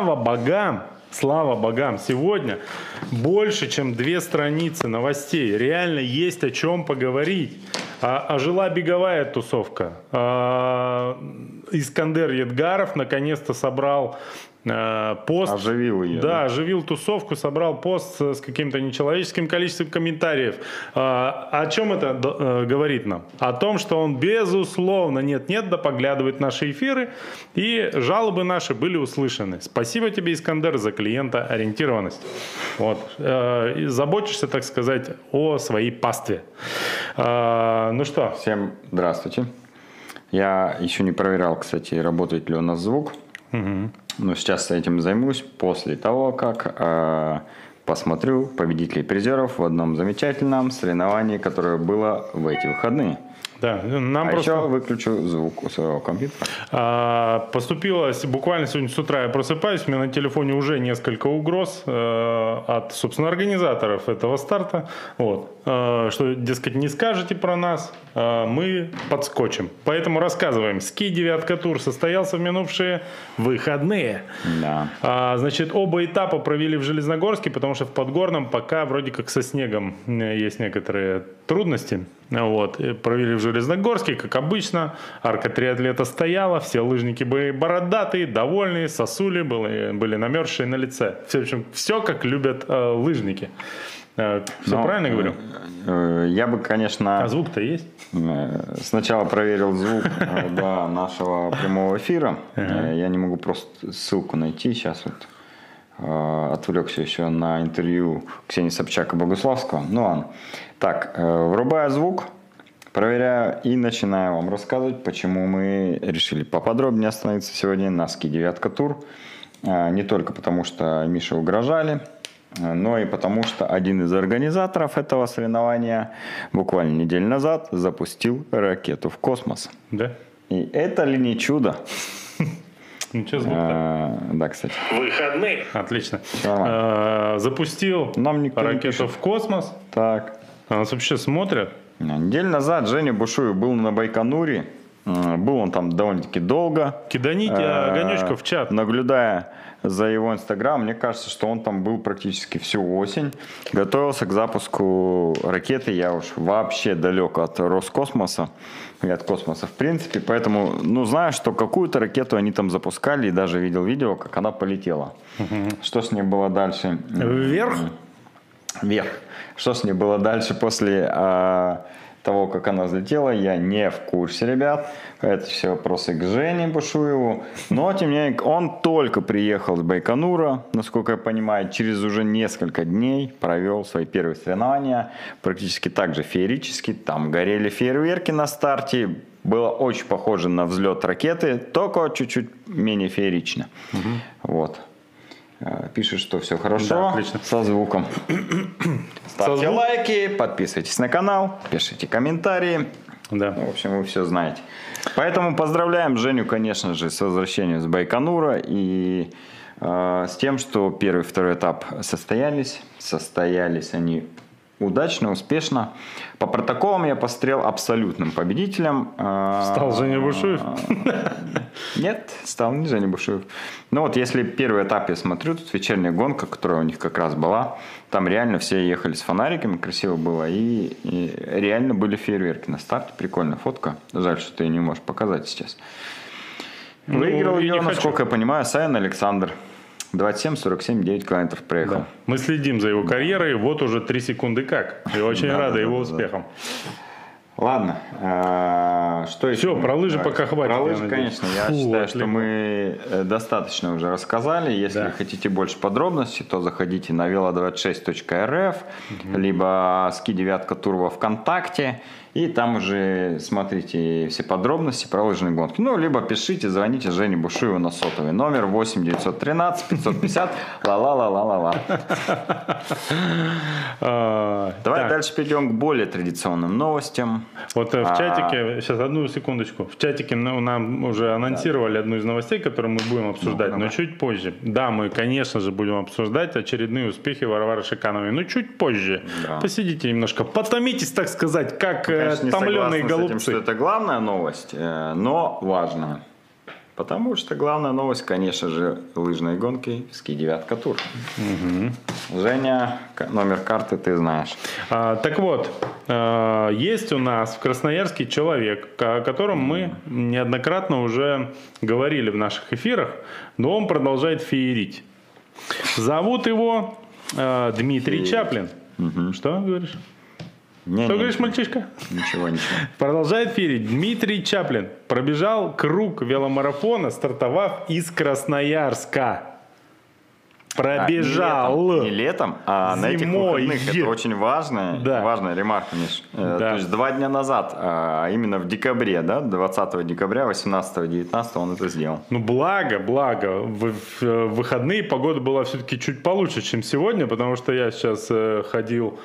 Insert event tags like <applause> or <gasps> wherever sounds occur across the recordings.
Слава богам, слава богам, сегодня больше, чем две страницы новостей. Реально есть о чем поговорить. А, ожила беговая тусовка. А, Искандер Едгаров наконец-то собрал пост. Оживил ее. Да, да, оживил тусовку, собрал пост с каким-то нечеловеческим количеством комментариев. А, о чем это э, говорит нам? О том, что он безусловно нет-нет, да поглядывает наши эфиры, и жалобы наши были услышаны. Спасибо тебе, Искандер, за клиента ориентированность. Вот. Э, заботишься, так сказать, о своей пастве. Ну что? Всем здравствуйте. Я еще не проверял, кстати, работает ли у нас звук. Угу. Но сейчас этим займусь после того, как э, посмотрю победителей призеров в одном замечательном соревновании, которое было в эти выходные. Да, нам а просто... еще выключу звук у своего компьютера. А, поступило буквально сегодня с утра я просыпаюсь, у меня на телефоне уже несколько угроз э, от, собственно, организаторов этого старта. Вот. Э, что, дескать, не скажете про нас, э, мы подскочим. Поэтому рассказываем. Ски девятка тур состоялся в минувшие выходные. Да. А, значит, оба этапа провели в Железногорске, потому что в Подгорном пока вроде как со снегом э, есть некоторые трудности. Вот. Провели в Железногорске, как обычно. Арка триатлета стояла, все лыжники были бородатые, довольные, сосули были, были намерзшие на лице. Все, в общем, все как любят э, лыжники. Э, все Но, правильно говорю? Э, я бы, конечно... А звук-то есть? Э, сначала проверил звук <laughs> да, нашего прямого эфира. Я не могу просто ссылку найти. Сейчас вот отвлекся еще на интервью Ксении Собчак и Богуславского. Ну ладно. Так, врубаю звук, проверяю и начинаю вам рассказывать, почему мы решили поподробнее остановиться сегодня на ски девятка тур. Не только потому, что Миша угрожали, но и потому, что один из организаторов этого соревнования буквально неделю назад запустил ракету в космос. Да? И это ли не чудо? <laughs> Ничего звук а, Да, кстати. Выходные. Отлично. А, запустил Нам ракету в космос. Так. А нас вообще смотрят? Неделю назад Женя Бушуев был на Байконуре. Был он там довольно-таки долго. Киданите огонечка в чат. Наблюдая за его инстаграм, мне кажется, что он там был практически всю осень. Готовился к запуску ракеты. Я уж вообще далек от Роскосмоса и от космоса в принципе. Поэтому, ну, знаю, что какую-то ракету они там запускали. И даже видел видео, как она полетела. Угу. Что с ней было дальше? Вверх? Вверх. Что с ней было дальше после... А, того, как она взлетела, я не в курсе, ребят. Это все вопросы к Жене Бушуеву. Но, тем не менее, он только приехал с Байконура, насколько я понимаю, через уже несколько дней провел свои первые соревнования. Практически так же феерически. Там горели фейерверки на старте. Было очень похоже на взлет ракеты, только чуть-чуть менее феерично. Угу. Вот. Э, пишет, что все хорошо. Да, отлично. Со звуком. Ставьте звук... лайки, подписывайтесь на канал, пишите комментарии. Да. В общем, вы все знаете. Поэтому поздравляем Женю, конечно же, с возвращением с Байконура и э, с тем, что первый и второй этап состоялись. Состоялись они удачно, успешно. По протоколам я пострел абсолютным победителем. А, стал Женя Бушуев? <laughs> Нет, стал не Женя Бушуев. Ну вот если первый этап я смотрю, тут вечерняя гонка, которая у них как раз была, там реально все ехали с фонариками, красиво было, и, и реально были фейерверки на старте, прикольная фотка. Жаль, что ты не можешь показать сейчас. Ну, Выиграл ее, насколько хочу. я понимаю, Сайн Александр. 27, 47, 9 километров проехал. Да. Мы следим за его карьерой, вот уже 3 секунды как. И очень да, рады да, его да, успехам. Ладно, а, что еще? Все, про лыжи пока хватит. Про лыжи, конечно, я Фу, считаю, что мы э, достаточно уже рассказали. Если да. хотите больше подробностей, то заходите на velo26.rf, угу. либо ски девятка тур во ВКонтакте. И там уже смотрите все подробности про лыжные гонки. Ну, либо пишите, звоните Жене Бушуеву на сотовый номер 8 913 550 ла-ла-ла-ла-ла-ла. <laughs> Давай дальше перейдем к более традиционным новостям. Вот э, в а, чатике, сейчас одну секундочку, в чатике нам уже анонсировали одну из новостей, которую мы будем обсуждать, но чуть позже. Да, мы, конечно же, будем обсуждать очередные успехи Варвары Шикановой, но чуть позже. Посидите немножко, потомитесь, так сказать, как э, конечно, не томленые голубцы. Этим, что это главная новость, э, но важная. Потому что главная новость, конечно же, лыжной гонки ски девятка тур. Женя, к- номер карты ты знаешь. А, так вот, а, есть у нас в Красноярске человек, о котором мы неоднократно уже говорили в наших эфирах, но он продолжает феерить. Зовут его а, Дмитрий Феерить. Чаплин. Что говоришь? Не, Что не, говоришь, мальчишка? Ничего, ничего. <laughs> Продолжает ферить. Дмитрий Чаплин пробежал круг веломарафона, стартовав из Красноярска. Пробежал. А, Не летом, не летом, а на этих Зимой. выходных. Это очень важная, Да. важная ремарка, Миш. Э, Да. То есть два дня назад, а именно в декабре, да, 20 декабря, 18-19 он это сделал. Ну, благо, благо. В, в- в выходные погода была все-таки чуть получше, чем сегодня, потому что я сейчас э, ходил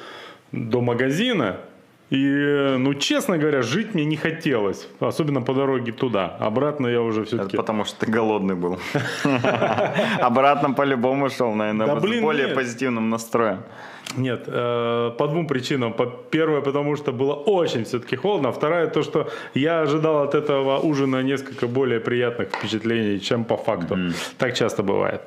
до магазина, и, ну, честно говоря, жить мне не хотелось. Особенно по дороге туда. Обратно я уже Это все-таки... потому что ты голодный был. <laughs> Обратно по-любому шел, наверное, с более позитивным настроем. Нет, э, по двум причинам. По- Первое, потому что было очень все-таки холодно. А вторая, то, что я ожидал от этого ужина несколько более приятных впечатлений, чем по факту. Так часто бывает.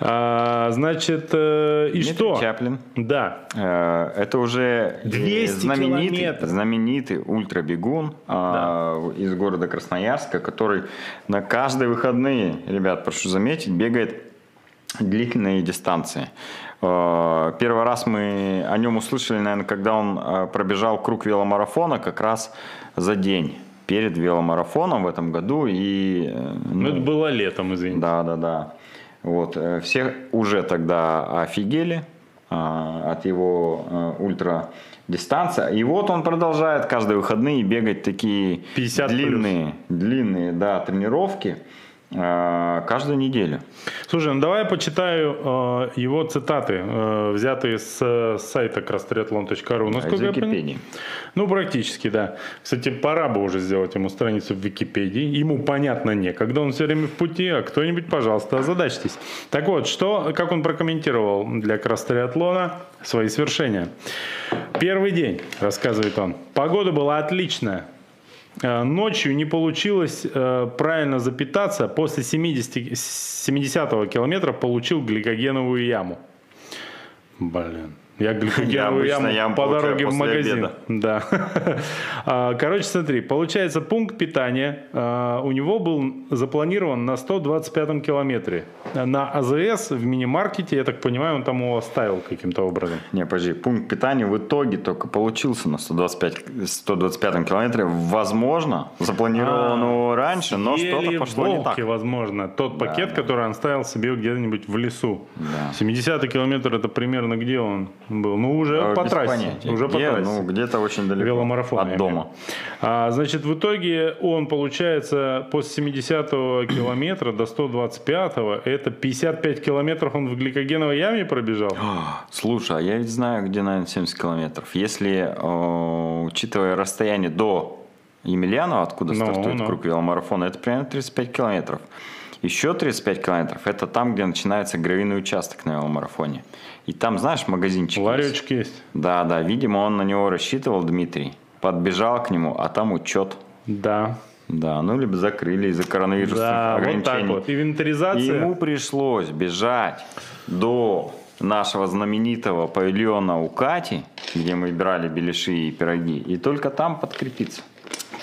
А, значит, э, и Дмитрий что? Чаплин. Да. Э, Это уже э, 200 знаменитый, километров. знаменитый ультрабегун а, из города Красноярска, который на каждые выходные, ребят, прошу заметить, бегает длительные дистанции. Э, Первый раз мы о нем услышали, наверное, когда он э, пробежал круг веломарафона как раз за день перед веломарафоном в этом году. И, э, Ну, это было летом, извините. да, да, да. Вот, э, все уже тогда офигели а, от его э, ультра дистанции. И вот он продолжает каждые выходные бегать такие 50 плюс. длинные, длинные, да, тренировки каждую неделю. Слушай, ну давай я почитаю э, его цитаты, э, взятые с э, сайта crosstriathlon.ru. Из Насколько я понимаю- Википедии. Ну, практически, да. Кстати, пора бы уже сделать ему страницу в Википедии. Ему, понятно, некогда, он все время в пути, а кто-нибудь, пожалуйста, озадачьтесь. Так вот, что, как он прокомментировал для кросс-триатлона свои свершения. Первый день, рассказывает он. Погода была отличная. Э, Ночью не получилось э, правильно запитаться. После 70, 70 километра получил гликогеновую яму. Блин. Я гликогеновую обычно яму яму по дороге в магазин. обеда. Да. <laughs> А, Короче, смотри, получается пункт питания а, у него был запланирован на 125-м километре. На АЗС в мини-маркете, я так понимаю, он там его оставил каким-то образом. Не, подожди, пункт питания в итоге только получился на 125, 125 километре. Возможно, запланировал он его раньше, но что-то пошло не так. возможно. Тот Да, пакет, да. который он ставил себе где-нибудь в лесу. Да. 70-й километр это примерно где он был? Ну, уже Э, по трассе. понятия. Уже по Где? трассе. Ну, где-то очень далеко. Веломарафон. От дома. А, значит, в итоге он, получается, после 70-го километра до 125-го, это 55 километров он в гликогеновой яме пробежал. Слушай, а я ведь знаю, где, наверное, 70 километров. Если, э, учитывая расстояние до Емельянова, откуда Ну, стартует ну. круг веломарафона, это примерно 35 километров. Еще 35 километров – это там, где начинается гравийный участок на веломарафоне. И там, знаешь, магазинчик есть. Ларечек есть. Да, да, видимо, он на него рассчитывал, Дмитрий. Подбежал к нему, а там учет. Да. Да, ну, либо закрыли из-за коронавирусных Да, вот так вот. Инвентаризация. Ему пришлось бежать до нашего знаменитого павильона у Кати, где мы брали беляши и пироги, и только там подкрепиться.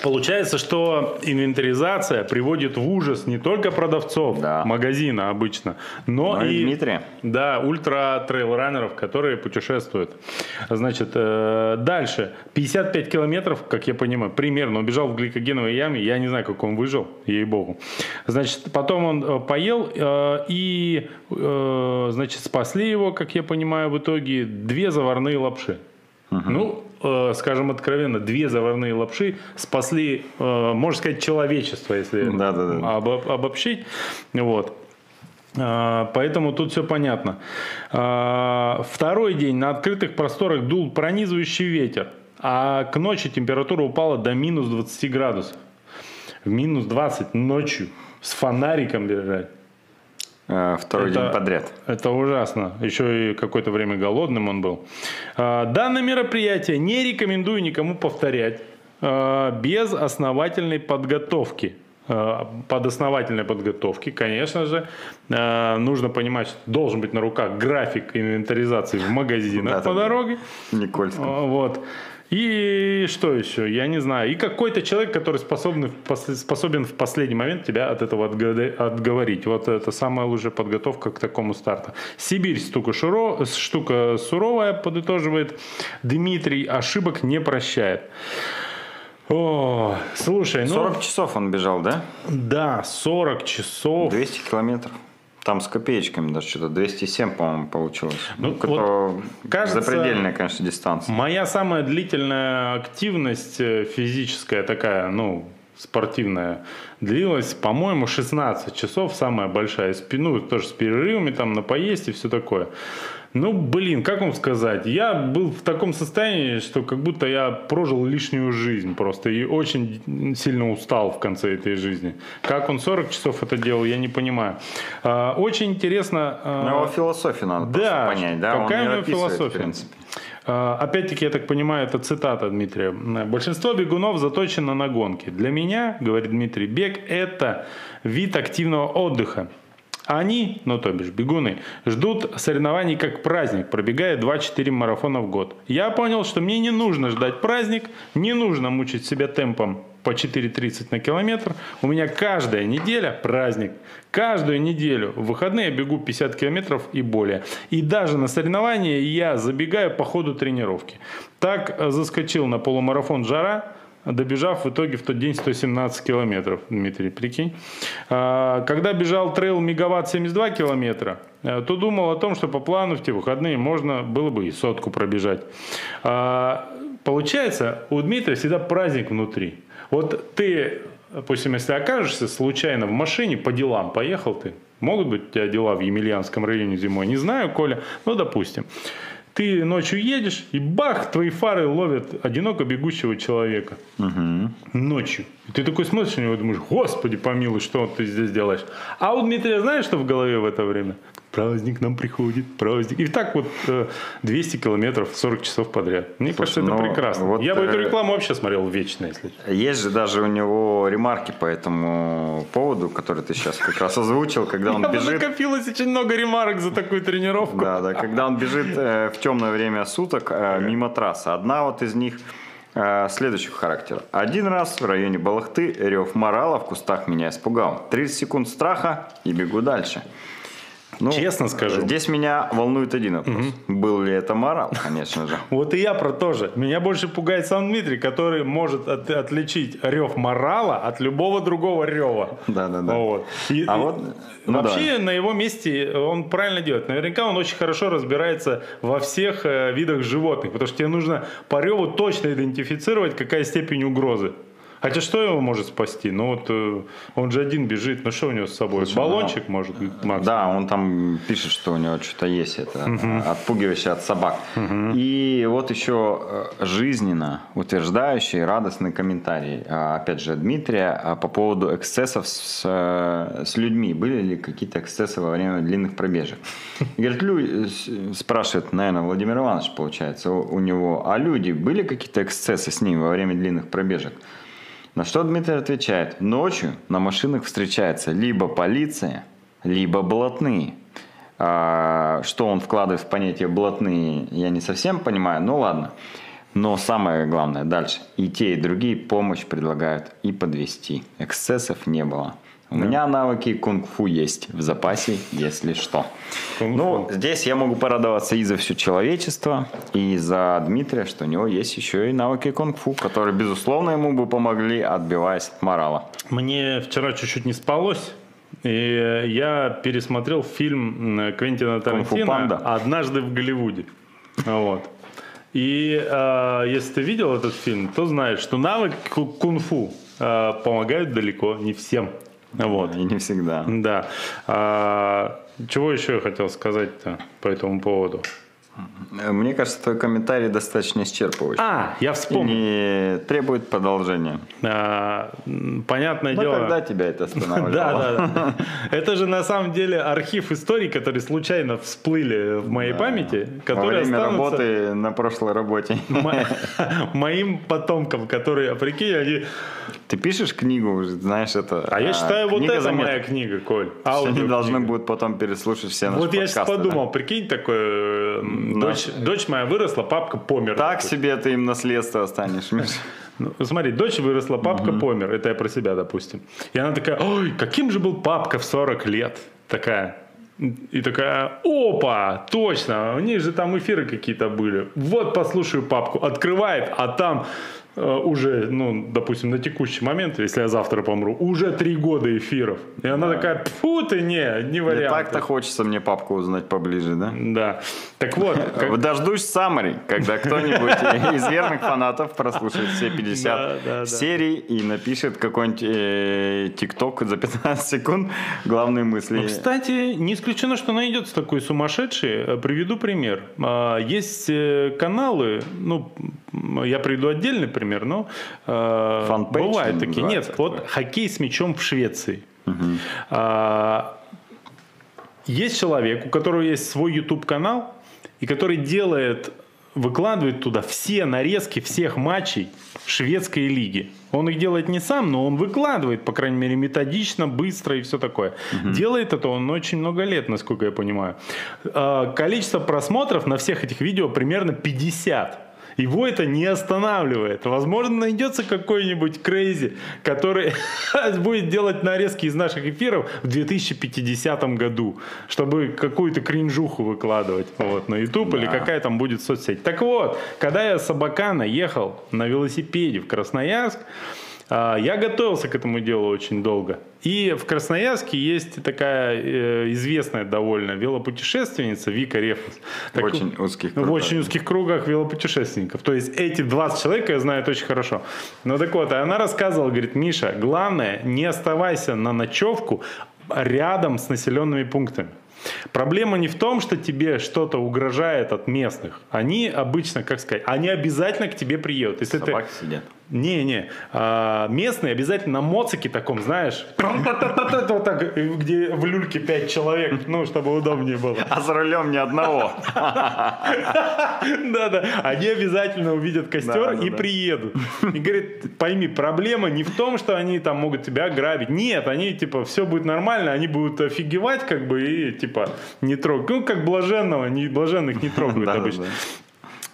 Получается, что инвентаризация приводит в ужас не только продавцов Да. магазина обычно, но, Ну и и Дмитрия. Да, ультра трейлранеров, которые путешествуют. Значит, э, дальше 55 километров, как я понимаю, примерно убежал в гликогеновой яме. Я не знаю, как он выжил, ей-богу. Значит, потом он э, поел э, и, э, значит, спасли его, как я понимаю, в итоге две заварные лапши. Ну, э, скажем откровенно, две заварные лапши спасли, э, можно сказать, человечество, если Да-да-да. обо- обобщить. Вот. А, Поэтому тут все понятно. Второй день на открытых просторах дул пронизывающий ветер, а к ночи температура упала до минус 20 градусов. В минус 20 ночью с фонариком бежать. Э, Второй Это- день подряд. Это ужасно. Еще и какое-то время голодным он был. А, Данное мероприятие не рекомендую никому повторять а, без основательной подготовки. э, подосновательной подготовки, конечно же, нужно понимать, что должен быть на руках график инвентаризации в магазинах Да, по дороге. Никольском. А, Вот. И что еще? Я не знаю. И какой-то человек, который способен способен в последний момент тебя от этого отговорить. Вот это самая лучшая подготовка к такому старту. Сибирь штука, шуро, штука суровая, подытоживает Дмитрий. Ошибок не прощает. О, слушай, ну 40 часов он бежал, да? да, 40 часов. 200 километров. Там с копеечками даже что-то 207, по-моему, получилось. Ну, это кажется, запредельная, конечно, дистанция. Моя самая длительная активность э, физическая такая, ну, спортивная, длилась, по-моему, 16 часов, самая большая. С пи- Ну, тоже с перерывами там на поесть и все такое. Ну, блин, как вам сказать? Я был в таком состоянии, что как будто я прожил лишнюю жизнь просто и очень сильно устал в конце этой жизни. Как он 40 часов это делал, я не понимаю. А, Очень интересно... а, Ну, его философию надо да, понять, да? какая он у не него философия? в принципе. А, Опять-таки, я так понимаю, это цитата Дмитрия. Большинство бегунов заточено на гонки. Для меня, говорит Дмитрий, бег – это вид активного отдыха. Они, ну то бишь бегуны, ждут соревнований как праздник, пробегая 2-4 марафона в год. Я понял, что мне не нужно ждать праздник, не нужно мучить себя темпом по 4.30 на километр. У меня каждая неделя праздник. Каждую неделю в выходные бегу 50 километров и более. И даже на соревнования я забегаю по ходу тренировки. Так э, заскочил на полумарафон «Жара», добежав в итоге в тот день 117 километров, Дмитрий, прикинь. А, Когда бежал трейл Мегаватт 72 километра, э, то думал о том, что по плану в те выходные можно было бы и сотку пробежать. А, Получается, у Дмитрия всегда праздник внутри. Вот ты, допустим, если окажешься случайно в машине по делам, поехал ты, могут быть у тебя дела в Емельянском районе зимой, не знаю, Коля, ну, допустим. Ты ночью едешь, и бах, твои фары ловят одиноко бегущего человека. Ночью. И ты такой смотришь на него и думаешь, господи помилуй, что ты здесь делаешь? А у Дмитрия знаешь, что в голове в это время? Праздник нам приходит, праздник. И так вот э, 200 километров, 40 часов подряд. Мне кажется, это ну, прекрасно. вот, Я бы эту э, рекламу вообще смотрел вечно, если. Есть же даже у него ремарки по этому поводу, который ты сейчас как раз озвучил, когда он <laughs> бежит. накопилось очень много ремарок за такую тренировку. Да, да, когда он бежит э, в темное время суток э, мимо трассы. Одна вот из них э, следующего характера. Один раз в районе Балахты рев морала в кустах меня испугал. 30 секунд страха и бегу дальше. Ну, Честно скажу. Здесь меня волнует один вопрос. Был ли это морал, конечно же. <laughs> Вот и я про то же. Меня больше пугает сам Дмитрий, который может от- отличить рев морала от любого другого рева. Да-да-да. Вот. И- А вот, ну вообще на его месте он правильно делает. Наверняка он очень хорошо разбирается во всех э, видах животных, потому что тебе нужно по реву точно идентифицировать, какая степень угрозы. Хотя что его может спасти? Ну вот э, он же один бежит, ну что у него с собой? Баллончик может, Макс? Да, он там пишет, что у него что-то есть это отпугивающее от собак. И вот еще э, жизненно утверждающий радостный комментарий, а, опять же, Дмитрия а, по поводу эксцессов с, с людьми. Были ли какие-то эксцессы во время длинных пробежек? Говорит, лю- спрашивает, наверное, Владимир Иванович, получается, у, у него, а люди, были какие-то эксцессы с ним во время длинных пробежек? На что Дмитрий отвечает, ночью на машинах встречается либо полиция, либо блатные. А, что он вкладывает в понятие блатные, я не совсем понимаю, ну ладно. Но самое главное дальше. И те, и другие помощь предлагают и подвести. Эксцессов не было. У меня навыки кунг-фу есть в запасе, если что. Ну, здесь я могу порадоваться и за все человечество, и за Дмитрия, что у него есть еще и навыки кунг-фу, которые, безусловно, ему бы помогли, отбиваясь от морала. Мне вчера чуть-чуть не спалось. И я пересмотрел фильм м, Квентина «Кунг-фу Тарантино панда». «Однажды в Голливуде». Вот. И э, если ты видел этот фильм, то знаешь, что навык ку- кунг-фу э, помогают далеко не всем. Вот. И не всегда. Да. А, чего еще я хотел сказать-то по этому поводу? Мне кажется, твой комментарий достаточно исчерпывающий. А, я И вспомнил. не требует продолжения. А, понятное Но дело. когда тебя это останавливало? Да, да. Это же на самом деле архив историй, которые случайно всплыли в моей памяти, Во которые время работы на прошлой работе. мо- <laughs> моим потомкам, которые, прикинь, они Ты пишешь книгу, знаешь, это... А я считаю, вот это заметок. моя книга, Коль. Все они должны будут потом переслушать все наши Вот я сейчас подкасты, да? подумал, прикинь, такой, э, дочь, дочь моя выросла, папка помер. Так себе ты им наследство останешь, <laughs> Миша. Ну, смотри, дочь выросла, папка помер. Это я про себя, допустим. И она такая, ой, каким же был папка в 40 лет? Такая. И такая, опа, точно, у них же там эфиры какие-то были. Вот послушаю папку. Открывает, а там уже, ну, допустим, на текущий момент, если я завтра помру, уже три года эфиров. И она такая, фу ты, не, не вариант. так-то хочется мне папку узнать поближе, да? Да. Так вот, <laughs> как- Дождусь саммари, когда кто-нибудь <laughs> из верных фанатов прослушает все 50 Да, да, да. серий и напишет какой-нибудь э, тикток за 15 секунд главные мысли. Ну, Кстати, не исключено, что найдется такой сумасшедший. Э, Приведу пример. А, Есть э, каналы, ну, я приведу отдельный пример, но э, Фанпэйдж бывают такие. Нет, называется вот такое. хоккей с мячом в Швеции. А, Есть человек, у которого есть свой YouTube канал, и который делает, выкладывает туда все нарезки всех матчей шведской лиги. Он их делает не сам, но он выкладывает, по крайней мере, методично, быстро и все такое. Делает это он очень много лет, насколько я понимаю. А, Количество просмотров на всех этих видео примерно 50. Его это не останавливает. Возможно, найдется какой-нибудь крейзи, который <laughs> будет делать нарезки из наших эфиров в 2050 году, чтобы какую-то кринжуху выкладывать вот, на YouTube или Да. какая там будет соцсеть. Так вот, когда я с Абакана ехал на велосипеде в Красноярск, я готовился к этому делу очень долго. И в Красноярске есть такая э, известная довольно велопутешественница Вика Рефус. В Так- очень узких в кругах. очень узких кругах велопутешественников. То есть эти 20 человек я знаю очень хорошо. Ну так вот, она рассказывала, говорит, Миша, главное, не оставайся на ночевку рядом с населенными пунктами. Проблема не в том, что тебе что-то угрожает от местных. Они обычно, как сказать, они обязательно к тебе приедут. Если ты, Собаки сидят. Не-не. А, местные обязательно на моцике таком, знаешь, вот так, где в люльке 5 человек, ну, чтобы удобнее было. А за рулем ни одного. Да-да, они обязательно увидят костер и приедут. И говорит, пойми, проблема не в том, что они там могут тебя ограбить. Нет, они типа, все будет нормально, они будут офигевать как бы и типа не трогать. Ну, как блаженного, не, блаженных не трогают <laughs> обычно.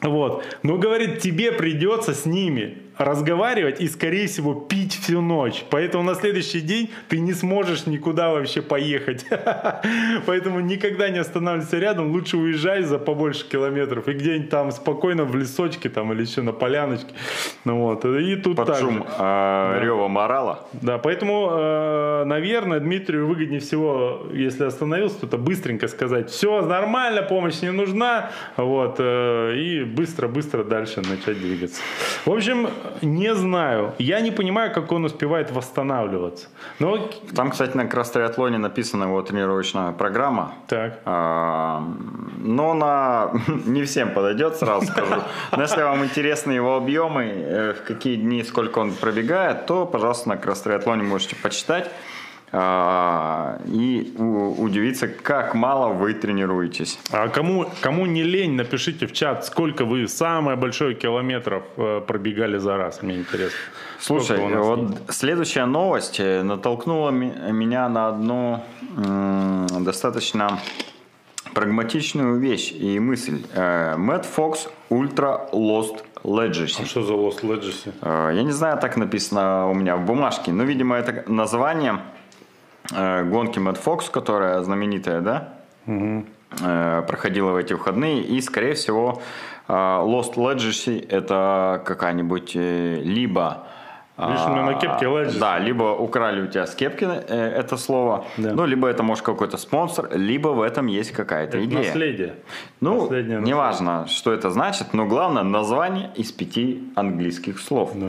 Вот. Но, говорит, тебе придется с ними разговаривать и, скорее всего, пить всю ночь. Поэтому на следующий день ты не сможешь никуда вообще поехать. <laughs> Поэтому никогда не останавливайся рядом. Лучше уезжай за побольше километров. И где-нибудь там спокойно в лесочке там, или еще на поляночке. Ну, вот. И тут Под так шум же. э, рева морала. Да, поэтому, э, наверное, Дмитрию выгоднее всего, если остановился, то быстренько сказать, все нормально, помощь не нужна, вот, э, и быстро-быстро дальше начать двигаться. В общем, не знаю, я не понимаю, как он успевает восстанавливаться. Но, Там, кстати, на кросс-триатлоне написана его тренировочная программа. так, А, Но она <laughs> не всем подойдет, сразу скажу. Но если вам интересны его объемы, э, в какие дни, сколько он пробегает, то, пожалуйста, на кросс-триатлоне можете почитать и у- удивиться, как мало вы тренируетесь. а кому, кому не лень, напишите в чат, сколько вы самое большое километров э, пробегали за раз, мне интересно. Слушай, вот следующая новость э, натолкнула меня на одну достаточно прагматичную вещь и мысль. Э, Мэтт Фокс Ультра Lost Legacy. А что за Lost Legacy? Я не знаю, так написано у меня в бумажке, но, видимо, это название гонки Mad Fox, которая знаменитая, да? Э, Проходила в эти выходные, и, скорее всего, э, Lost Legacy это какая-нибудь э, либо меня на а, кепке Legacy. Да, либо украли у тебя с кепки э, это слово, Да. ну, либо это может какой-то спонсор, либо в этом есть какая-то Это идея. наследие. Ну, Последнее наследие. неважно, что это значит, но главное название из пяти английских слов. Да.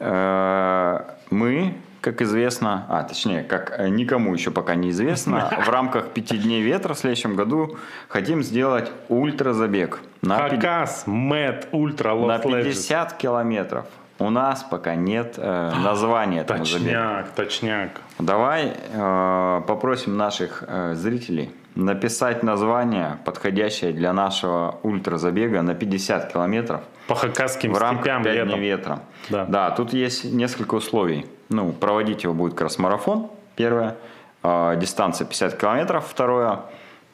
Э, Мы, как известно, а точнее, как э, никому еще пока не известно, <laughs> в рамках пяти дней ветра в следующем году хотим сделать ультразабег на, Хакас, Мэтт, Ультра, на Lost Legacy. 50 километров. У нас пока нет э, <gasps> названия этому забегу. Точняк, точняк. Давай э, попросим наших э, зрителей написать название, подходящее для нашего ультразабега на 50 километров По хакасским в рамках степям 5 летом. дней ветра. Да. тут есть несколько условий. Ну, проводить его будет как раз марафон, первое. А, дистанция 50 километров, второе.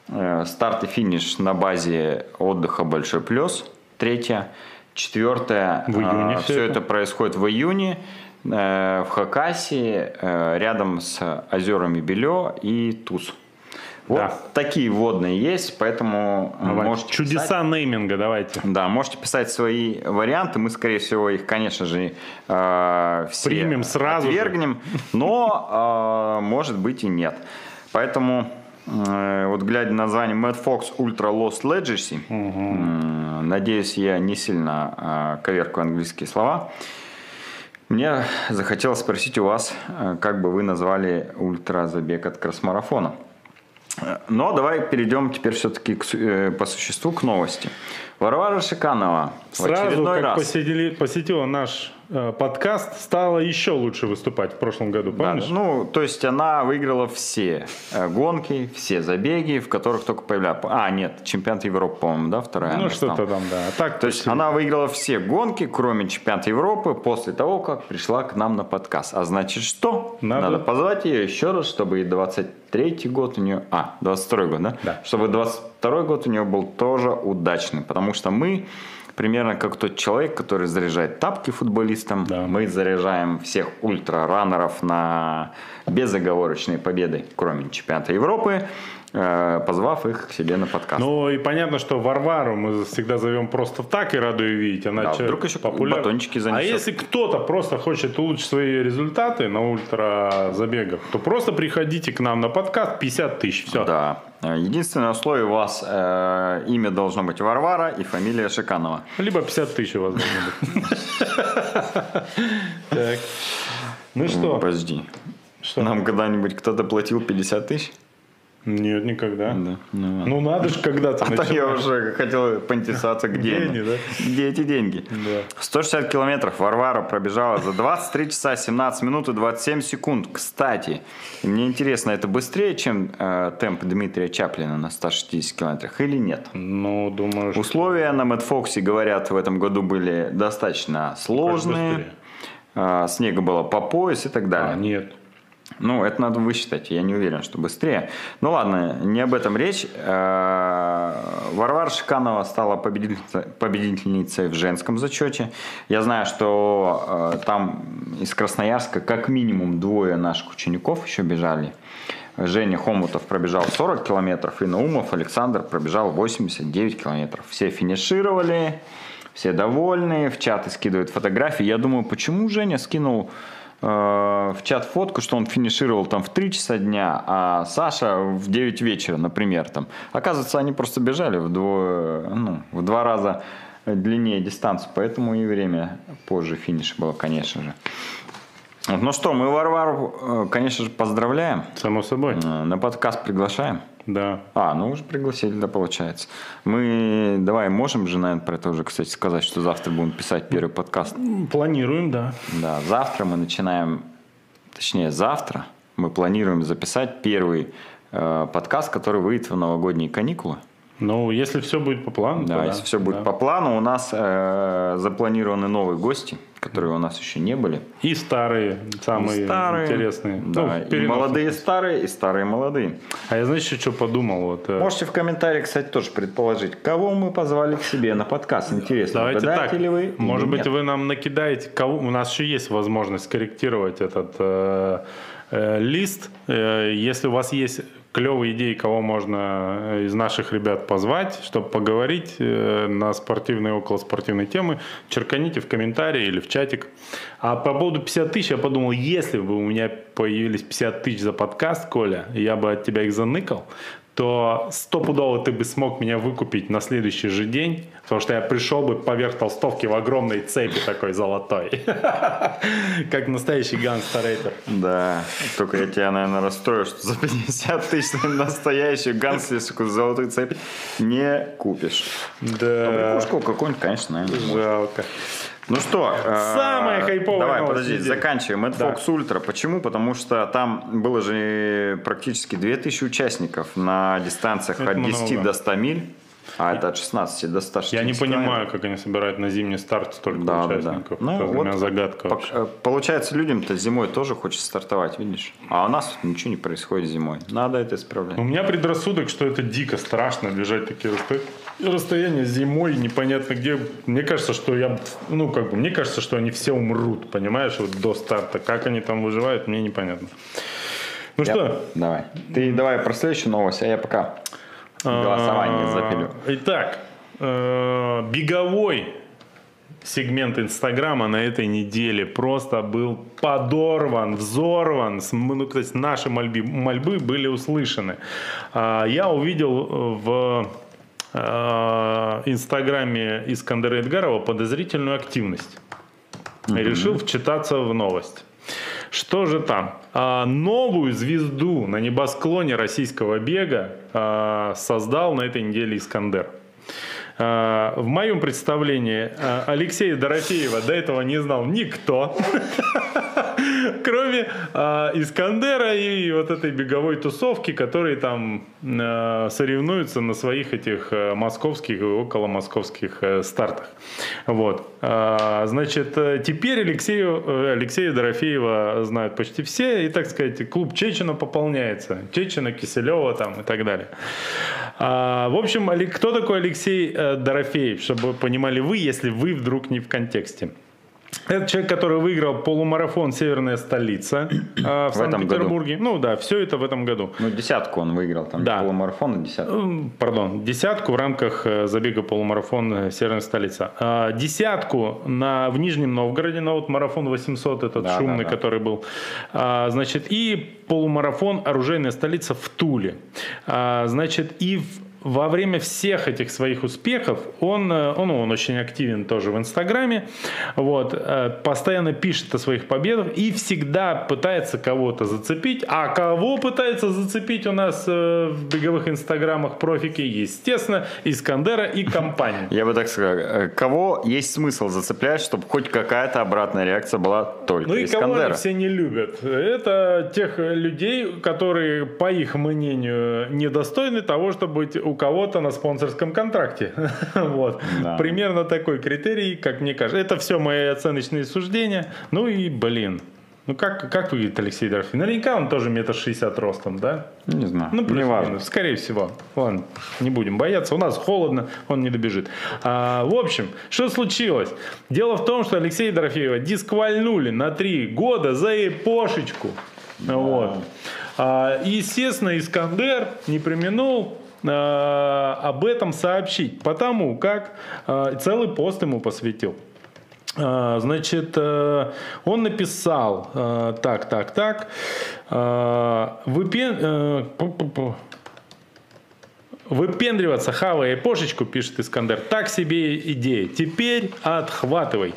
Э, старт и финиш на базе отдыха Большой Плюс, третье. Четвертое. В июне а, все все это? это происходит в июне э, в Хакасии, э, рядом с озерами Белё и Туз. Вот Да. такие водные есть, поэтому э, Давайте. можете Чудеса писать. нейминга, давайте. Да, можете писать свои варианты. Мы, скорее всего, их, конечно же, э, все Примем сразу же. отвергнем, но, э, может быть, и нет. Поэтому, э, вот глядя на название Mad Fox Ultra Lost Legacy, м, надеюсь, я не сильно э, коверкаю английские слова, мне захотелось спросить у вас, э, как бы вы назвали ультразабег от кросс-марафона. Но давай перейдем теперь все-таки э, по существу к новости. Варвара Шиканова Сразу, очередной как раз. посетили- посетила наш э, подкаст, стала еще лучше выступать в прошлом году, Да, помнишь? ну, то есть она выиграла все э, гонки, все забеги, в которых только появлялась. А, нет, чемпионат Европы, по-моему, да, вторая. Ну, что-то стала. там, да. А так То есть она выиграла все гонки, кроме чемпионата Европы, после того, как пришла к нам на подкаст. А значит, что? Надо- позвать ее еще раз, чтобы и 23 год у нее... А, 22 год, да? Да. Чтобы 22 год у нее был тоже удачный. Потому что мы примерно как тот человек, который заряжает тапки футболистам. Да. Мы заряжаем всех ультрараннеров на безоговорочные победы, кроме чемпионата Европы, позвав их к себе на подкаст. Ну и понятно, что Варвару мы всегда зовем просто так и рады ее видеть. Она Да, вдруг еще популярный. батончики А занесет. если кто-то просто хочет улучшить свои результаты на ультразабегах, то просто приходите к нам на подкаст 50 тысяч. Все. Да. Э, Единственное условие у вас э, имя должно быть Варвара и фамилия Шиканова. Либо 50 тысяч у вас должно быть. Ну что? Подожди. Нам когда-нибудь кто-то платил 50 тысяч? Нет, никогда. Да. Ну, ладно. Ну надо же когда-то <laughs> а то я уже хотел поинтересоваться, где, Где они. да? Где эти деньги? Да. 160 километров Варвара пробежала за 23 часа 17 минут и 27 секунд. Кстати, мне интересно, это быстрее, чем э, темп Дмитрия Чаплина на 160 километрах или нет? Ну, думаю, что Условия на Мэтфоксе, говорят, в этом году были достаточно сложные. А, Снега было по пояс и так далее. А, нет. Ну, это надо высчитать, я не уверен, что быстрее. Ну ладно, не об этом речь. Э, Варвара Шиканова стала победительницей, победительницей в женском зачете. Я знаю, что э, там из Красноярска как минимум двое наших учеников еще бежали. Женя Хомутов пробежал 40 километров, и Наумов Александр пробежал 89 километров. Все финишировали, все довольны, в чаты скидывают фотографии. Я думаю, почему Женя скинул в чат фотку, что он финишировал там в 3 часа дня, а Саша в 9 вечера, например. Там. Оказывается, они просто бежали в, дво- ну, в два раза длиннее дистанцию, поэтому и время позже финиша было, конечно же. Вот, Ну что, мы Варвару, э, конечно же, поздравляем. Само собой. Э, На подкаст приглашаем. Да. А, ну уже пригласили, да, получается. Мы, давай, можем же, наверное, про это уже, кстати, сказать, что завтра будем писать первый подкаст. Планируем, да. Да, завтра мы начинаем, точнее, завтра мы планируем записать первый э, подкаст, который выйдет в новогодние каникулы. Ну, если все будет по плану, Да, то если все будет да. по плану, у нас э, запланированы новые гости, которые у нас еще не были. И старые, самые Старые, интересные. Да, Ну, и молодые старые, и старые молодые. А я, знаешь, что подумал? Вот, э, Можете в комментариях, кстати, тоже предположить, кого мы позвали к себе на подкаст. Интересно, Давайте так. ли вы? Может быть, нет? вы нам накидаете, кого... у нас еще есть возможность корректировать этот э, э, лист. Э, если у вас есть клевые идеи, кого можно из наших ребят позвать, чтобы поговорить э, на спортивные, около спортивной темы, черканите в комментарии или в чатик. А по поводу 50 тысяч, я подумал, если бы у меня появились 50 тысяч за подкаст, Коля, я бы от тебя их заныкал, то стопудово ты бы смог меня выкупить на следующий же день, потому что я пришел бы поверх толстовки в огромной цепи такой золотой. <laughs> Как настоящий гангстер-рэпер. Да, только я тебя, наверное, расстрою, что за 50 тысяч настоящую гангстерскую золотую цепь не купишь. Да, Пушку какую-нибудь, конечно, наверное. жалко. Ну что, э, Самая хайповая Давай, подожди, недели. заканчиваем. Это Да. Fox Ultra. Почему? Потому что там было же практически 2000 участников на дистанциях Это от 10 много. до 100 миль. А это от 16 до 160 Я не понимаю, как они собирают на зимний старт столько Да, да, да. участников. Ну, это вот меня загадка вообще. э, Получается, людям-то зимой тоже хочется стартовать, видишь? А у нас ничего не происходит зимой. Надо это исправлять. У меня предрассудок, что это дико страшно бежать такие расто- расстояния зимой, непонятно где. Мне кажется, что я, ну как бы, мне кажется, что они все умрут, понимаешь, вот до старта. Как они там выживают, мне непонятно. Ну Я- что, Давай. Ты давай про следующую новость, а я пока голосование А, запилю. Итак, э, беговой сегмент Инстаграма на этой неделе просто был подорван, взорван. Ну, то есть наши мольбы, мольбы были услышаны. А, Я увидел э, в Инстаграме Искандера Эдгарова подозрительную активность. И решил вчитаться в новость. Что же там? А, новую звезду на небосклоне российского бега а, создал на этой неделе Искандер. А, в моем представлении а, Алексея Дорофеева до этого не знал никто, <laughs> кроме а, Искандера и вот этой беговой тусовки, которые там соревнуются на своих этих московских и около московских э, стартах. Вот. Значит, э, теперь Алексею, э, Алексея Дорофеева знают почти все, и, так сказать, клуб Чечена пополняется. Чечена, Киселева там и так далее. В общем, кто такой Алексей э, Дорофеев, чтобы понимали вы, если вы вдруг не в контексте? Это человек, который выиграл полумарафон «Северная столица» э, <clears throat> в, этом Санкт-Петербурге. Ну да, все это в этом году. Ну, десятку он выиграл, там Да. полумарафон и десятку. Пардон, десятку в рамках э, забега полумарафон э, «Северная столица». А, Десятку на, в Нижнем Новгороде, на вот марафон 800, этот Да, шумный, да, да. который был. А, Значит, и полумарафон «Оружейная столица» в Туле. А, Значит, и в- во время всех этих своих успехов он, э, он, он очень активен тоже в Инстаграме, вот, э, постоянно пишет о своих победах и всегда пытается кого-то зацепить. А кого пытается зацепить у нас э, в беговых инстаграмах профики? Естественно, Искандера и компания. <laughs> Я бы так сказал, кого есть смысл зацеплять, чтобы хоть какая-то обратная реакция была только Ну и кого Искандера. они все не любят? Это тех людей, которые, по их мнению, недостойны того, чтобы быть у кого-то на спонсорском контракте. <laughs> Вот. Да. Примерно такой критерий, как мне кажется. Это все мои оценочные суждения. Ну и, блин, ну как, как выглядит Алексей Дорофеев? Наверняка он тоже метр шестьдесят ростом, да? Не знаю, Ну, не важно. скорее всего. Ладно, не будем бояться. У нас холодно, он не добежит. А, в общем, что случилось? Дело в том, что Алексея Дорофеева дисквальнули на три года за эпошечку. Вот. А, естественно, Искандер не применул об этом сообщить, потому как а, целый пост ему посвятил. А, Значит, э, он написал э, так, так, так. э, выпен- э. Выпендриваться, хавая эпошечку, пишет Искандер, так себе идея. Теперь отхватывай.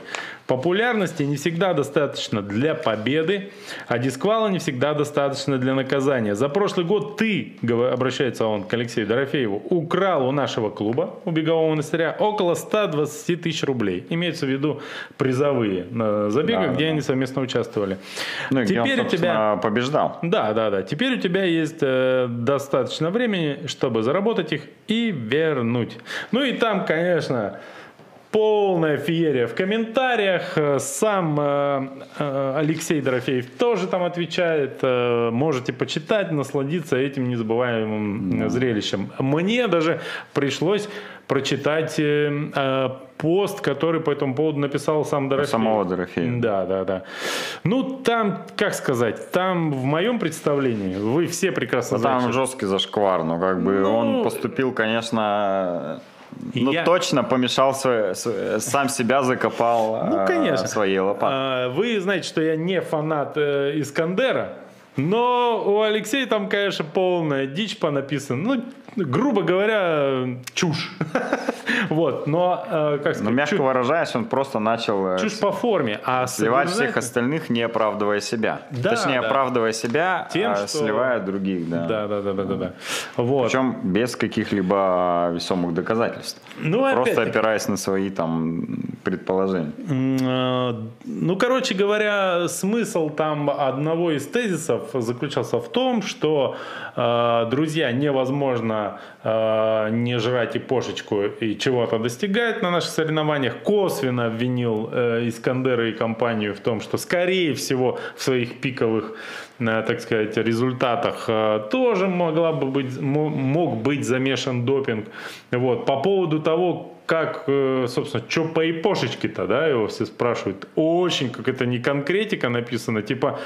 Популярности не всегда достаточно для победы, а дисквала не всегда достаточно для наказания. За прошлый год ты, обращается он к Алексею Дорофееву, украл у нашего клуба, у бегового монастыря, около 120 тысяч рублей. Имеется в виду призовые на забегах, Да, где да. они совместно участвовали. Ну, и где он, Теперь у тебя... побеждал. Да, да, да. Теперь у тебя есть э, достаточно времени, чтобы заработать их и вернуть. Ну и там, конечно, полная феерия в комментариях. Э, Сам э, э, Алексей Дорофеев тоже там отвечает. Э, Можете почитать, насладиться этим незабываемым э, зрелищем. Мне даже пришлось прочитать э, пост, который по этому поводу написал сам Дорофеев. самого Дорофеева. Да, да, да. Ну, там, как сказать, там в моем представлении, вы все прекрасно Ну, Там знаете, жесткий зашквар, но как бы Ну, он поступил, конечно, ну Я- точно помешал, свое- с- сам себя закопал Ну, э, конечно. своей лопатой. А, Вы знаете, что я не фанат э, Искандера, но у Алексея там, конечно, полная дичь понаписана. Ну, грубо говоря, чушь. <laughs> Вот, но, э, как Но сказать, мягко чушь- выражаясь, он просто начал э, чушь по форме, а сливать всех остальных, не оправдывая себя. Да, Точнее, да. оправдывая себя, Тем, а что- сливая других, да. Да, да, да, да, да, да. Вот. Причем без каких-либо весомых доказательств. Ну, Просто опираясь на свои там предположения. Э, Ну, короче говоря, смысл там одного из тезисов заключался в том, что, друзья, невозможно э, не жрать и пошечку и чего-то достигает на наших соревнованиях, косвенно обвинил э, Искандера и компанию в том, что скорее всего в своих пиковых так сказать, результатах э, тоже могла бы быть, мог быть замешан допинг. Вот. По поводу того, как, э, собственно, что по ипошечке-то, да, его все спрашивают. Очень, как это не конкретика написано, типа,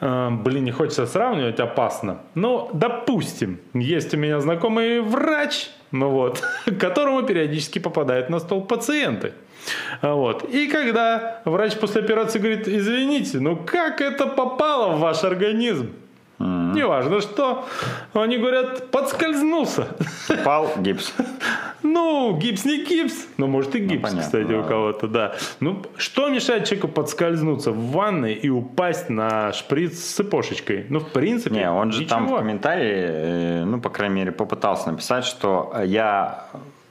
э, блин, не хочется сравнивать, опасно. Но, допустим, есть у меня знакомый врач, ну вот, <laughs> которому периодически попадают на стол пациенты. Вот. И когда врач после операции говорит, извините, ну как это попало в ваш организм? Mm-hmm. Неважно что. Они говорят, подскользнулся. Попал гипс. Ну, гипс не гипс, но может и ну, гипс, ну, понятно, кстати, да. у кого-то, да. Ну, что мешает человеку подскользнуться в ванной и упасть на шприц с цепошечкой? Ну, в принципе, Не, он же ничего. там в комментарии, э, ну, по крайней мере, попытался написать, что я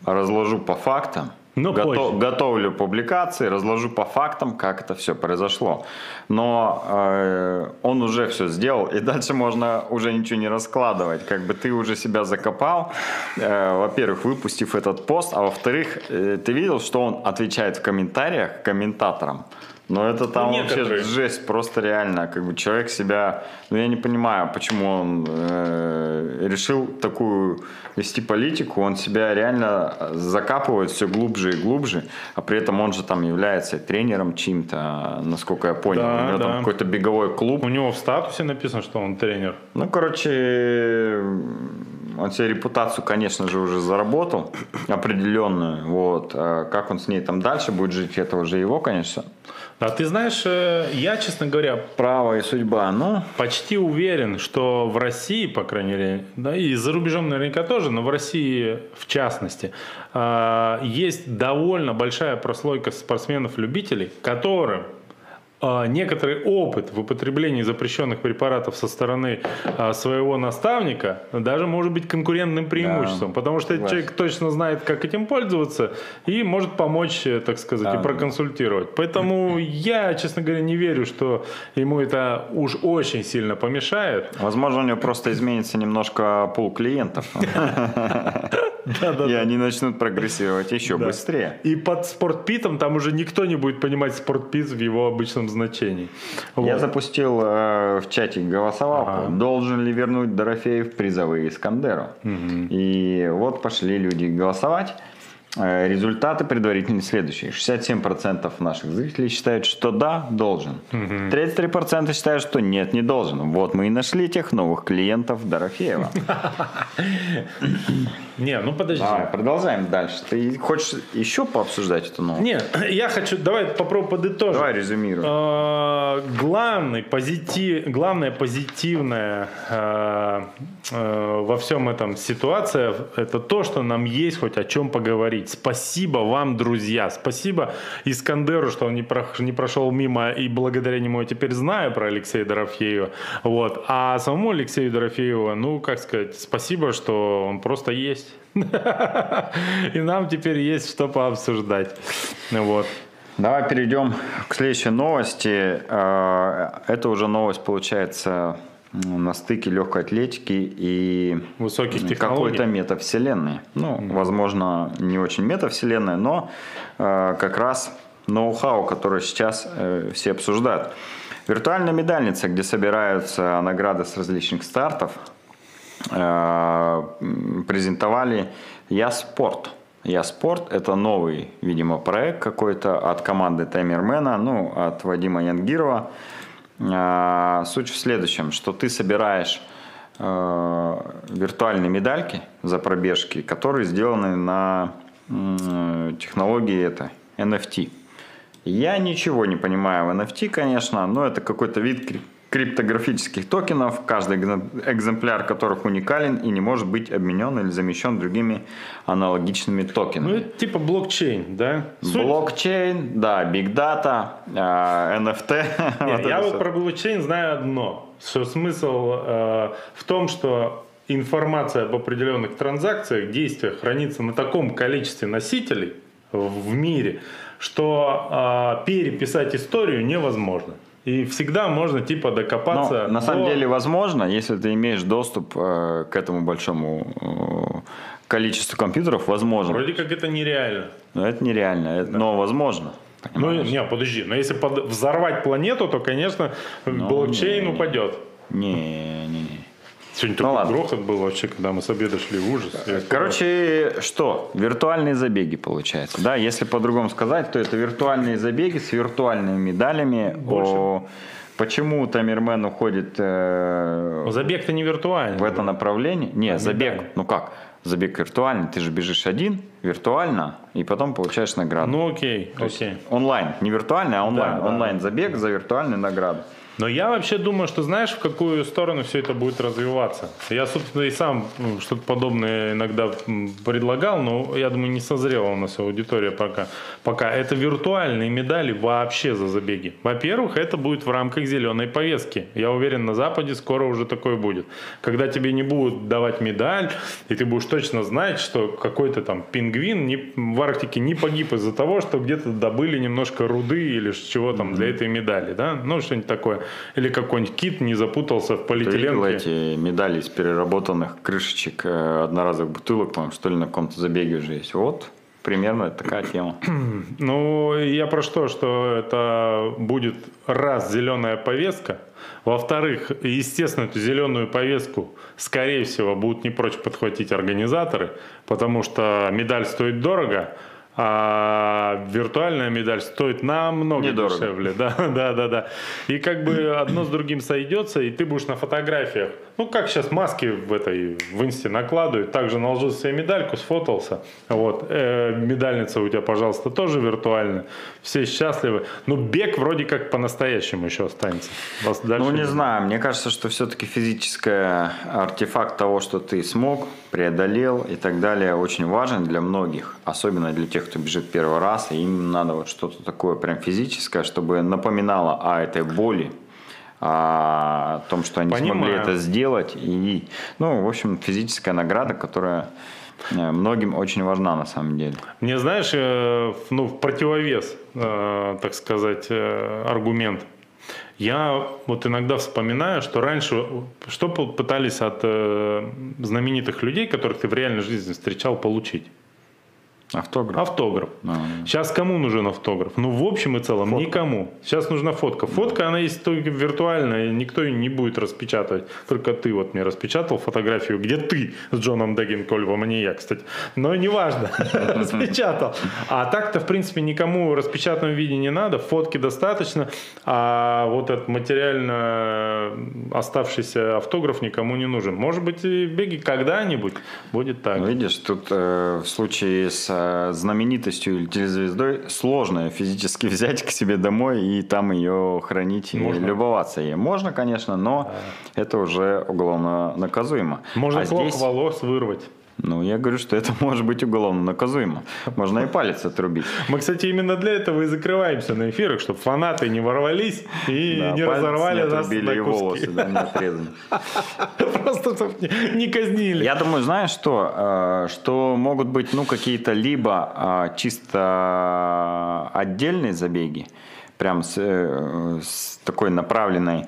разложу по фактам, но Готов, готовлю публикации, разложу по фактам, как это все произошло. Но э, он уже все сделал, и дальше можно уже ничего не раскладывать. Как бы ты уже себя закопал, э, во-первых, выпустив этот пост, а во-вторых, э, ты видел, что он отвечает в комментариях комментаторам. Но это там ну, вообще жесть, просто реально, как бы человек себя, ну я не понимаю, почему он э, решил такую вести политику, он себя реально закапывает все глубже и глубже, а при этом он же там является тренером чьим-то, насколько я понял, да, у него да. там какой-то беговой клуб. У него в статусе написано, что он тренер. Ну, короче, он себе репутацию, конечно же, уже заработал определенную, вот, а как он с ней там дальше будет жить, это уже его, конечно, а ты знаешь, э, я, честно говоря, право и судьба, ну... Почти уверен, что в России, по крайней мере, да, и за рубежом наверняка тоже, но в России в частности, а, есть довольно большая прослойка спортсменов-любителей, которым некоторый опыт в употреблении запрещенных препаратов со стороны а, своего наставника даже может быть конкурентным преимуществом, да, потому что этот человек точно знает, как этим пользоваться и может помочь, э, так сказать, да. и проконсультировать. Поэтому <laughs> я, честно говоря, не верю, что ему это уж очень сильно помешает. Возможно, у него просто изменится немножко пул клиентов. <laughs> <laughs> И они начнут прогрессировать еще быстрее. И под спортпитом там уже никто не будет понимать спортпит в его обычном значении. Я запустил э, в чате голосовалку, должен ли вернуть Дорофеев призовые Искандеру. И вот пошли люди голосовать. Э, результаты предварительные следующие. 67% наших зрителей считают, что да, должен. 33% считают, что нет, не должен. Вот мы и нашли тех новых клиентов Дорофеева. <coughs> Не, ну подожди. Давай, продолжаем дальше. Ты хочешь еще пообсуждать эту новость? Нет, я хочу, давай попробуем подытожить. Давай резюмируем. А, главный позитив, главная позитивная а, а, во всем этом ситуация, это то, что нам есть хоть о чем поговорить. Спасибо вам, друзья. Спасибо Искандеру, что он не, про, не прошел мимо, и благодаря нему я теперь знаю про Алексея Дорофеева. Вот. А самому Алексею Дорофееву, ну, как сказать, спасибо, что он просто есть. <laughs> И нам теперь есть что пообсуждать. Вот. Давай перейдем к следующей новости. А, это уже новость, получается, на стыке легкой атлетики и высоких технологий. какой-то метавселенной. Ну, mm-hmm. возможно, не очень метавселенная, но э, как раз ноу-хау, который сейчас э, все обсуждают. Виртуальная медальница, где собираются награды с различных стартов, Э, презентовали «Я спорт». «Я спорт» — это новый, видимо, проект какой-то от команды Таймермена, ну, от Вадима Янгирова. Э, суть в следующем, что ты собираешь э, виртуальные медальки за пробежки, которые сделаны на технологии это NFT. Я ничего не понимаю в NFT, конечно, но это какой-то вид криптографических токенов, каждый экземпляр которых уникален и не может быть обменен или замещен другими аналогичными токенами. Ну, типа блокчейн, да? Суть... Блокчейн, да, биг дата, NFT. Нет, я вот про блокчейн знаю одно, что смысл э, в том, что информация об определенных транзакциях, действиях хранится на таком количестве носителей в мире, что э, переписать историю невозможно. И всегда можно типа докопаться. Но, на самом деле возможно, если ты имеешь доступ э, к этому большому количеству компьютеров возможно. Вроде как это нереально. Но это нереально, но возможно. Ну, не, подожди, но если под, взорвать планету, то, конечно, ну, блокчейн не, упадет. Не, не, не. Сегодня ну, такой ладно. грохот был вообще, когда мы с обеда шли в ужас. Короче, что? Виртуальные забеги получается. Да, если по-другому сказать, то это виртуальные забеги с виртуальными медалями. О, почему Тамермен уходит... Э, забег-то не виртуальный. В это направление? Не, а забег. Медаль. Ну как? забег виртуальный, ты же бежишь один виртуально, и потом получаешь награду. Ну окей, То окей. Онлайн, не виртуальный, а онлайн. Да, онлайн да. забег за виртуальную награду. Но я вообще думаю, что знаешь, в какую сторону все это будет развиваться. Я, собственно, и сам ну, что-то подобное иногда предлагал, но я думаю, не созрела у нас аудитория пока. Пока это виртуальные медали вообще за забеги. Во-первых, это будет в рамках зеленой повестки. Я уверен, на Западе скоро уже такое будет. Когда тебе не будут давать медаль, и ты будешь точно знать, что какой-то там пингвин не, в Арктике не погиб из-за того, что где-то добыли немножко руды или чего там для этой медали, да, ну что-нибудь такое или какой-нибудь кит не запутался в полиэтиленке. Ты эти медали из переработанных крышечек э, одноразовых бутылок, по что ли, на каком-то забеге уже есть. Вот, примерно такая тема. <clears throat> Ну, я про что, что это будет раз зеленая повестка, во-вторых, естественно, эту зеленую повестку, скорее всего, будут не прочь подхватить организаторы, потому что медаль стоит дорого, а виртуальная медаль стоит намного Недорого. дешевле. <laughs> Да, да, да, да. И как бы одно с другим сойдется, и ты будешь на фотографиях. Ну, как сейчас маски в этой в инсте накладывают, также наложил себе медальку, сфотался. Вот. Э, медальница у тебя, пожалуйста, тоже виртуальная. Все счастливы. Но бег вроде как по-настоящему еще останется. ну, не знаю. Мне кажется, что все-таки физический артефакт того, что ты смог, преодолел и так далее, очень важен для многих. Особенно для тех, кто бежит первый раз, и им надо вот что-то такое прям физическое, чтобы напоминало о этой боли, о том, что они Понимаю. смогли это сделать. И, ну, в общем, физическая награда, которая э, многим очень важна на самом деле. Мне, знаешь, э, ну, в противовес, э, так сказать, аргумент. Я вот иногда вспоминаю, что раньше, что пытались от знаменитых людей, которых ты в реальной жизни встречал, получить? Автограф. Автограф. А, да. Сейчас кому нужен автограф? Ну, в общем и целом, фотка. никому. Сейчас нужна фотка. Фотка, она есть только виртуальная, никто ее не будет распечатывать. Только ты вот мне распечатал фотографию, где ты с Джоном Даггинкольвом, а не я, кстати. Но неважно, <laughs> распечатал. А так-то, в принципе, никому в распечатанном виде не надо, фотки достаточно, а вот этот материально оставшийся автограф никому не нужен. Может быть, и беги когда-нибудь будет так. Видишь, тут э, в случае с знаменитостью или телезвездой сложно физически <laughs> взять к себе домой и там ее хранить Можно. и любоваться ей. Можно, конечно, но а. это уже уголовно наказуемо. Можно а клок здесь... волос вырвать. Ну, я говорю, что это <laughs> может быть уголовно наказуемо. Можно и палец отрубить. Мы, кстати, именно для этого и закрываемся на эфирах, чтобы фанаты не ворвались и да, не разорвали не нас на и волосы, да, не отрезали. <laughs> Просто чтобы не казнили. Я думаю, знаешь что? Э, что могут быть, ну, какие-то либо э, чисто отдельные забеги, прям с, э, с такой направленной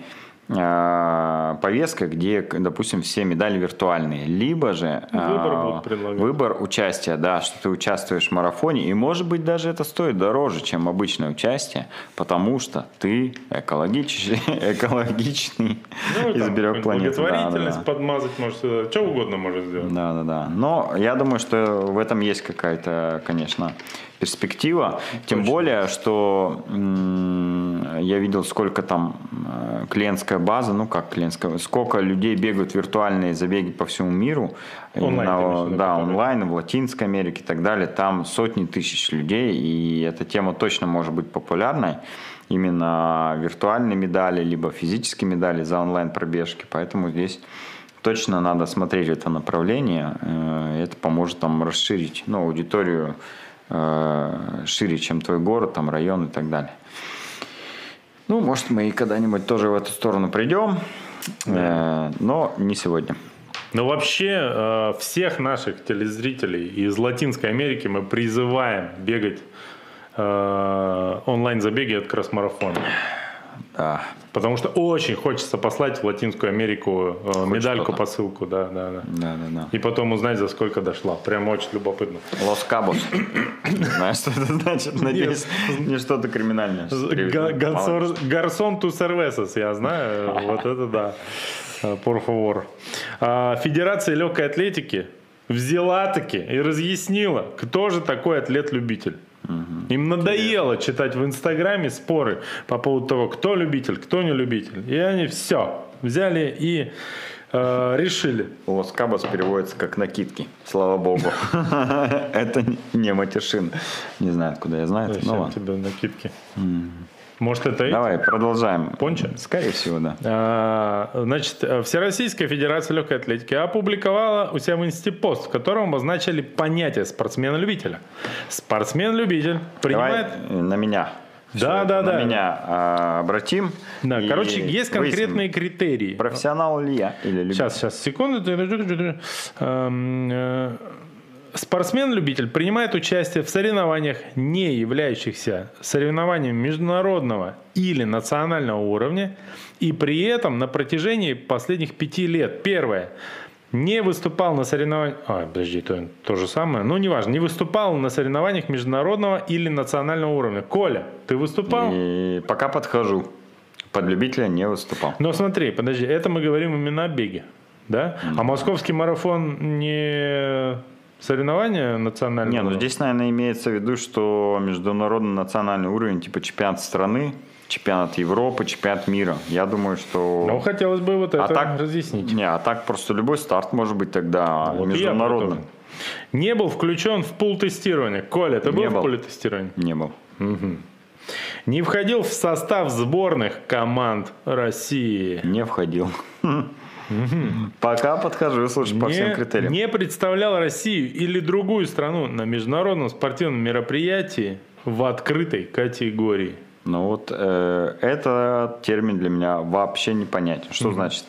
повестка, где, допустим, все медали виртуальные. Либо же выбор, э, выбор участия, да, что ты участвуешь в марафоне, и может быть даже это стоит дороже, чем обычное участие, потому что ты экологичный, <laughs> экологичный ну, изберег планету. Благотворительность да, да, подмазать может, что угодно может сделать. Да, да, да. Но я думаю, что в этом есть какая-то, конечно, перспектива. Тем Точно. более, что я видел, сколько там э, клиентская база, ну как клиентская, сколько людей бегают виртуальные забеги по всему миру. Онлайн, именно, да, онлайн, в Латинской Америке и так далее. Там сотни тысяч людей, и эта тема точно может быть популярной. Именно виртуальные медали, либо физические медали за онлайн-пробежки. Поэтому здесь точно надо смотреть это направление. Э, это поможет там расширить ну, аудиторию Э, шире, чем твой город, там район и так далее. Ну, может, мы и когда-нибудь тоже в эту сторону придем, э, но не сегодня. Но вообще э, всех наших телезрителей из Латинской Америки мы призываем бегать э, онлайн-забеги от кросс-марафона. Да. Потому что очень хочется послать в Латинскую Америку э, медальку, посылку, да, да, да. Да, да, да. И потом узнать, за сколько дошла. Прям очень любопытно. Лос Кабос. Знаешь, что это значит? Надеюсь, не что-то криминальное. Гарсон ту сервесос, я знаю. Вот это да. Э, Por favor. А, Федерация легкой атлетики взяла таки и разъяснила, кто же такой атлет-любитель. Им надоело читать в Инстаграме споры по поводу того, кто любитель, кто не любитель. И они все взяли и э, решили. Лос Кабос переводится как накидки. Слава богу. <laughs> Это не матершин. Не знаю, откуда я знаю. Ну Зачем тебе накидки? Может, это? Давай, продолжаем. Пончо? Скорее всего, да. А, Значит, э, Всероссийская Федерация легкой атлетики опубликовала у себя в инсте пост, в котором обозначили понятие спортсмена-любителя. Спортсмен-любитель принимает... Давай э, на меня. Да, Всё да, это да. На меня а, обратим. Да, короче, есть выясним, конкретные критерии. Профессионал ли я или любитель? Сейчас, сейчас, секунду. Спортсмен-любитель принимает участие в соревнованиях, не являющихся соревнованиями международного или национального уровня, и при этом на протяжении последних пяти лет. Первое. Не выступал на соревнованиях... А, подожди, то, то же самое. Ну, неважно. Не выступал на соревнованиях международного или национального уровня. Коля, ты выступал? И пока подхожу. Под любителя не выступал. Но смотри, подожди, это мы говорим именно о беге, да? А московский марафон не соревнование национальное? Не, ну здесь, наверное, имеется в виду, что международный национальный уровень, типа чемпионат страны, чемпионат Европы, чемпионат мира. Я думаю, что... Ну, хотелось бы вот это а так, разъяснить. Не, а так просто любой старт может быть тогда Вот международным. Не был включен в пул тестирования. Коля, ты был Не в был. пуле тестирования? Не был. Не входил в состав сборных команд России. Не входил. <laughs> Пока подхожу, слушай, по всем критериям. не представлял Россию или другую страну на международном спортивном мероприятии в открытой категории. Ну вот э, этот термин для меня вообще непонятен. Что значит?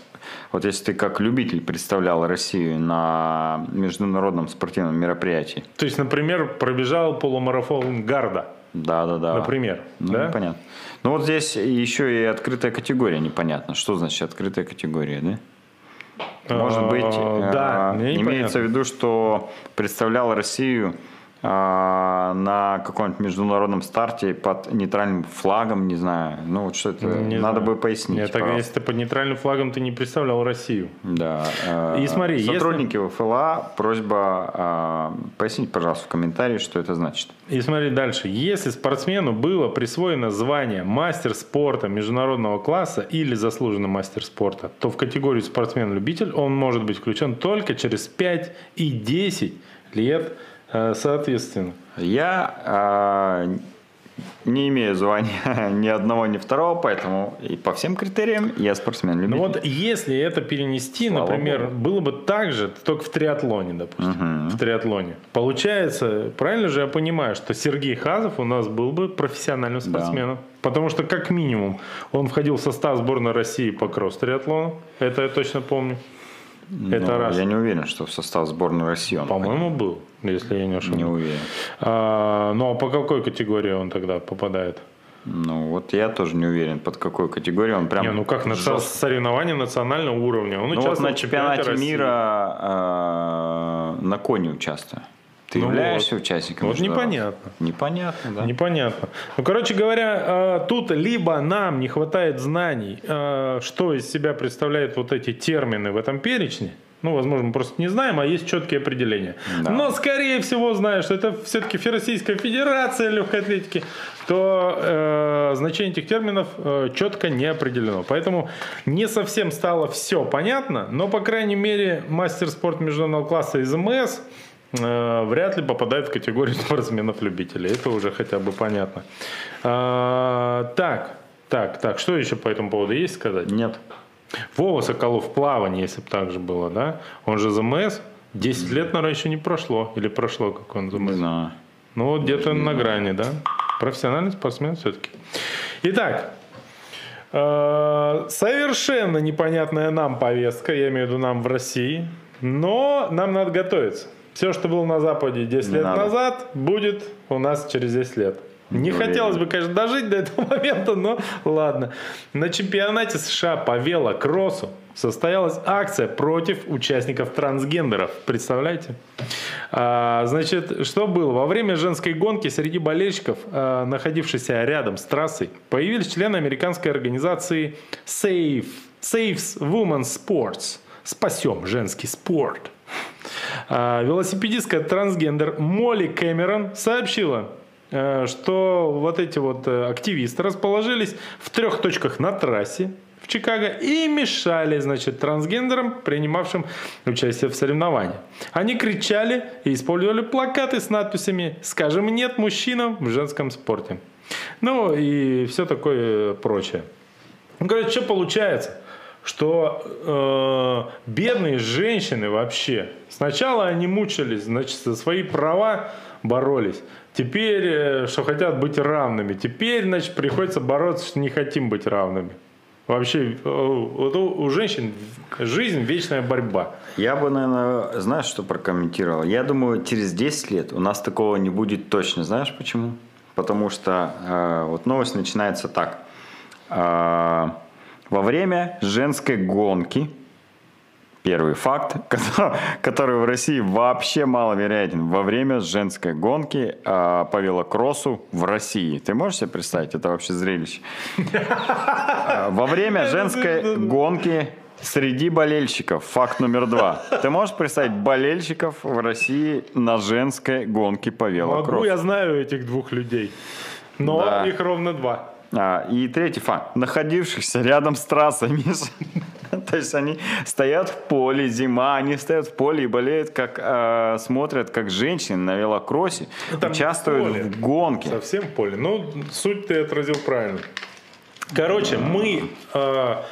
Вот если ты как любитель представлял Россию на международном спортивном мероприятии. То есть, например, пробежал полумарафон Гарда. Да, да, да. Например, Ну, да? понятно. Ну вот здесь еще и открытая категория непонятно. Что значит открытая категория, да? Может быть, э, да, мне имеется в виду, что представлял Россию на каком-нибудь международном старте под нейтральным флагом, не знаю. Ну вот что это, Не надо знаю. бы пояснить. Нет, так если ты под нейтральным флагом ты не представлял Россию. Да. э, И смотри, если- сотрудники ВФЛА, просьба а, пояснить, пожалуйста, в комментарии, что это значит. И смотри дальше. Если спортсмену было присвоено звание мастер спорта международного класса или заслуженный мастер спорта, то в категорию спортсмен-любитель он может быть включен только через 5 и 10 лет э, соответственно. Я а, не имею звания <laughs> ни одного, ни второго, поэтому и по всем критериям я спортсмен Ну любитель. вот если это перенести, Слава например, Богу. было бы так же, только в триатлоне, допустим. В триатлоне. Получается, правильно же я понимаю, что Сергей Хазов у нас был бы профессиональным спортсменом. Потому что, как минимум, он входил в состав сборной России по кросс-триатлону. Это я точно помню. Это Но раз. Я не уверен, что в состав сборной России он По-моему, был, если я не входил. не ошибаюсь. уверен. А, ну а по какой категории он тогда попадает? Ну вот я тоже не уверен, под какой категорией он прям. Не, ну как жестко. соревнования национального уровня. Он Ну вот на чемпионате чемпионате мира а, на коне участвую. Ты Ну являешься вот. участником? Вот непонятно. Непонятно, да. Непонятно. Ну, короче говоря, э, тут либо нам не хватает знаний, э, что из себя представляют вот эти термины в этом перечне. Ну, возможно, мы просто не знаем, а есть четкие определения. Да. Но, скорее всего, зная, что это все-таки Всероссийская Федерация легкой атлетики, то э, значение этих терминов э, четко не определено. Поэтому не совсем стало все понятно, но, по крайней мере, мастер спорта международного класса из МС э, вряд ли попадает в категорию <laughs> спортсменов-любителей. Это уже хотя бы понятно. А, так, так, так, что еще по этому поводу есть сказать? Нет. Вова Соколов в плавании, если бы так же было, да? Он же ЗМС. 10 лет, наверное, еще не прошло. Или прошло, как он Не ЗМС? знаю. Ну, вот где-то на грани, да? Профессиональный спортсмен все-таки. Итак, э, совершенно непонятная нам повестка, я имею в виду нам в России, но нам надо готовиться. Все, что было на Западе 10 Не лет надо. назад, будет у нас через 10 лет. Не хотелось бы, конечно, дожить до этого <laughs> момента, но ладно. На чемпионате США по велокроссу состоялась акция против участников трансгендеров. Представляете? А, значит, что было? Во время женской гонки среди болельщиков, а, находившихся рядом с трассой, появились члены американской организации Save, Saves Women's Sports. Спасем женский спорт. А, велосипедистка трансгендер Молли Кэмерон сообщила, а, что вот эти вот э, активисты расположились в трех точках на трассе в Чикаго и мешали, значит, трансгендерам, принимавшим участие в соревновании. Они кричали и использовали плакаты с надписями «Скажем нет мужчинам в женском спорте». Ну и все такое прочее. Говорят, что получается? Что э, бедные женщины вообще сначала они мучились, значит, за свои права боролись. Теперь, э, что хотят быть равными. Теперь, значит, приходится бороться, что не хотим быть равными. Вообще, э, вот у, у женщин жизнь вечная борьба. Я бы, наверное, знаешь, что прокомментировал? Я думаю, через 10 лет у нас такого не будет точно. Знаешь почему? Потому что э, вот новость начинается так. Э, во время женской гонки, первый факт, <laughs> который в России вообще маловероятен, во время женской гонки э, по велокроссу в России. Ты можешь себе представить? Это вообще зрелище. А, во время <laughs> женской гонки Среди болельщиков, факт номер два. Ты можешь представить болельщиков в России на женской гонке по велокроссу? Могу, я знаю этих двух людей. Но да. их ровно два. А, и третий факт. Находившихся рядом с трассой, Миша. <laughs> То есть они стоят в поле, зима, они стоят в поле и болеют, как э, смотрят, как женщины на велокроссе Там участвуют поле. в гонке. Совсем поле. Ну, суть ты отразил правильно. Короче, мы э, Э,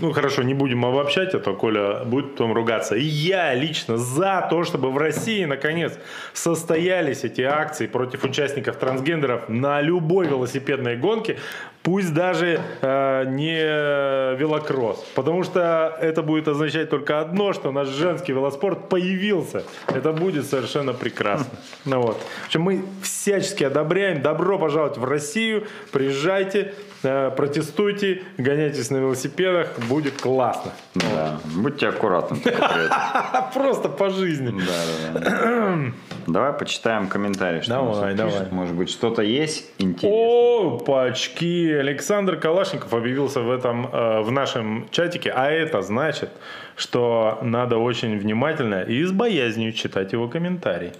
ну хорошо, не будем обобщать, а то Коля будет потом ругаться. И я лично за то, чтобы в России наконец состоялись эти акции против участников трансгендеров на любой велосипедной гонке, пусть даже э, не велокросс. Потому что это будет означать только одно, что наш женский велоспорт появился. Это будет совершенно прекрасно. Ну вот. В общем, мы всячески одобряем. Добро пожаловать в Россию. Приезжайте, э, протестуйте, гоняйтесь на велосипедах. Будет классно. Да. Будьте аккуратны. <laughs> Просто по жизни. Да, да, да. Давай почитаем комментарии. Что давай, давай. Может быть, что-то есть интересное. О, пачки. Александр Калашников объявился в этом, э, в нашем чатике. А это значит, что надо очень внимательно и с боязнью читать его комментарий.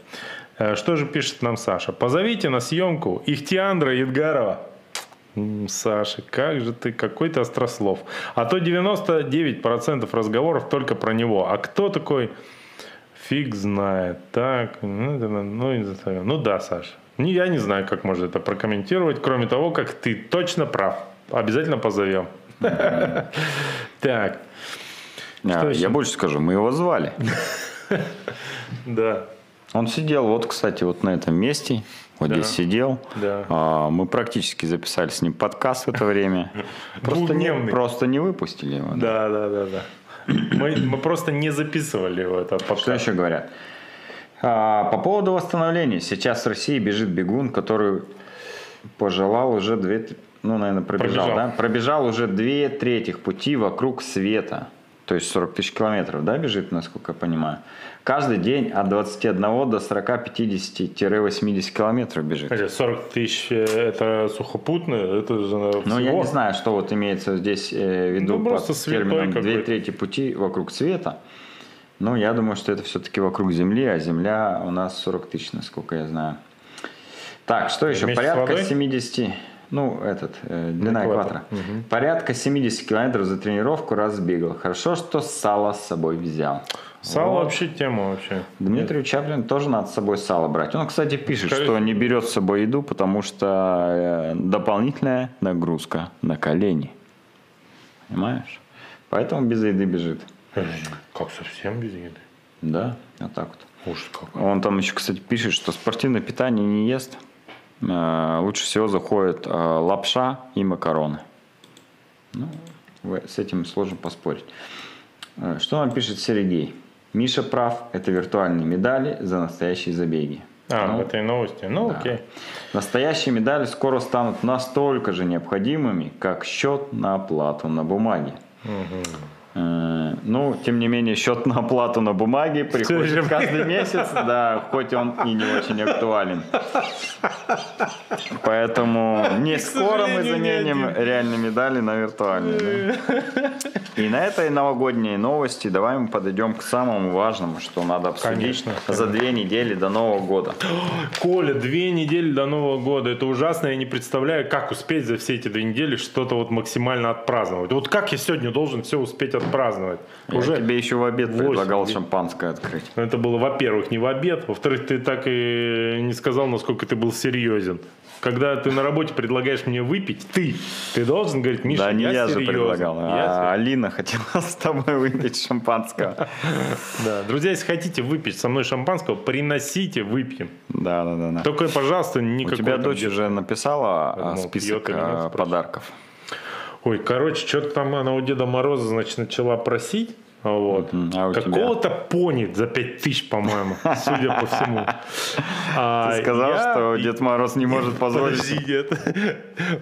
Э, что же пишет нам Саша? Позовите на съемку Ихтиандра Едгарова. Саша, как же ты, какой то острослов. А то 99% разговоров только про него. А кто такой Фиг знает. Так, ну, ну, ну да, Саша. Я не знаю, как можно это прокомментировать, кроме того, как ты точно прав. Обязательно позовем. <laughs> Так. А, я больше скажу, мы его звали. <laughs> Да. Он сидел, вот, кстати, вот на этом месте. Вот здесь сидел. Да. А, мы практически записали с ним подкаст в это время. <laughs> Просто не, просто не выпустили его. Да, да, да, да. Мы, мы просто не записывали его этот подкаст. Что еще говорят? А, по поводу восстановления. Сейчас в России бежит бегун, который пожелал уже две, ну, наверное, пробежал, пробежал. да? Пробежал уже две третьих пути вокруг света. То есть 40 тысяч километров, да, бежит, насколько я понимаю. Каждый день от 21 до 40, 50-80 километров бежит. 40 тысяч э, это сухопутное, это же Ну, я не знаю, что вот имеется здесь э, в виду ну, под термином две трети пути вокруг света. Ну, я думаю, что это все-таки вокруг Земли, а Земля у нас 40 тысяч, насколько я знаю. Так, что еще? Вместе Порядка 70... Ну, этот, э, длина экватора. Угу. Порядка 70 километров за тренировку раз бегал. Хорошо, что сало с собой взял. Сало вот. вообще тема вообще. Дмитрию Нет. Чаплин тоже надо с собой сало брать. Он, кстати, пишет, Скажите. что не берет с собой еду, потому что э, дополнительная нагрузка на колени. Понимаешь? Поэтому без еды бежит. Как совсем без еды? Да, вот так вот. Ужас какой. Он там еще, кстати, пишет, что спортивное питание не ест. Э, лучше всего заходит э, лапша и макароны. Ну, с этим сложно поспорить. Что нам пишет Сергей? Миша прав, это виртуальные медали за настоящие забеги. А, Ну, в этой новости. Ну, да. окей. Настоящие медали скоро станут настолько же необходимыми, как счет на оплату на бумаге. Э, Ну, тем не менее, счет на оплату на бумаге приходит каждый <laughs> месяц, да, хоть он и не очень актуален. Поэтому не скоро мы заменим реальные медали на виртуальные. да. <laughs> И на этой новогодней новости давай мы подойдем к самому важному, что надо обсудить Конечно, за две недели до Нового года. <gasps> Коля, две недели до Нового года. Это ужасно. Я не представляю, как успеть за все эти две недели что-то вот максимально отпраздновать. Вот как я сегодня должен все успеть отпраздновать? Я Уже тебе еще в обед восемь предлагал дней. шампанское открыть. это было, во-первых, не в обед. Во-вторых, ты так и не сказал, насколько ты был серьезен. Когда ты на работе предлагаешь мне выпить, ты, ты должен говорить, Миша, да, не я, я, же серьезен. предлагал, Я а Алина хотела <laughs> с тобой выпить шампанского. Да, друзья, если хотите выпить со мной шампанского, приносите, выпьем. Да, да, да. Только, пожалуйста, У никакой тебя дочь уже написала а, список а, подарков. Ой, короче, что-то там она у Деда Мороза, значит, начала просить. А Вот. А? Какого-то пони за 5 тысяч, по-моему, судя по всему. А Ты сказал, я- что Дед Мороз не может <laughs> позволить. Подожди, нет.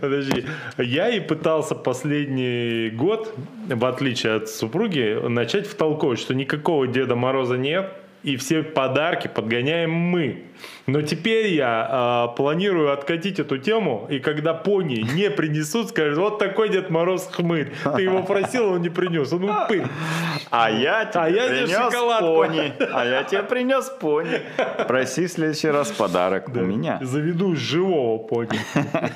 Подожди. Я и пытался последний год, в отличие от супруги, начать втолковывать, что никакого Деда Мороза нет, и все подарки подгоняем мы. Но теперь я а, планирую откатить эту тему, и когда пони не принесут, скажут, вот такой Дед Мороз хмырь. Ты его просил, он не принес. Он упырь. А я тебе А я принес шоколадку. пони. А я тебе принес пони. Проси в следующий раз подарок у меня. Заведу живого пони. <laughs>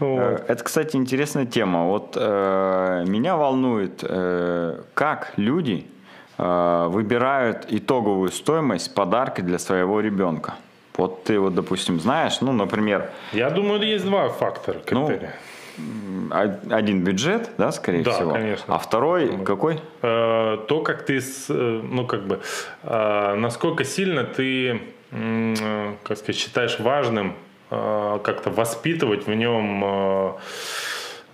Э, Это, кстати, интересная тема. Вот э, меня волнует, э, как люди э, выбирают итоговую стоимость подарка для своего ребенка. Вот ты вот, допустим, знаешь, ну, например, Я думаю, есть два фактора Ну, критерия. о- один бюджет, да, скорее Да, всего, конечно. а второй какой? Э, то, как ты, э, ну, как бы, э, насколько сильно ты, э, как сказать, считаешь важным э, как-то воспитывать в нем, э,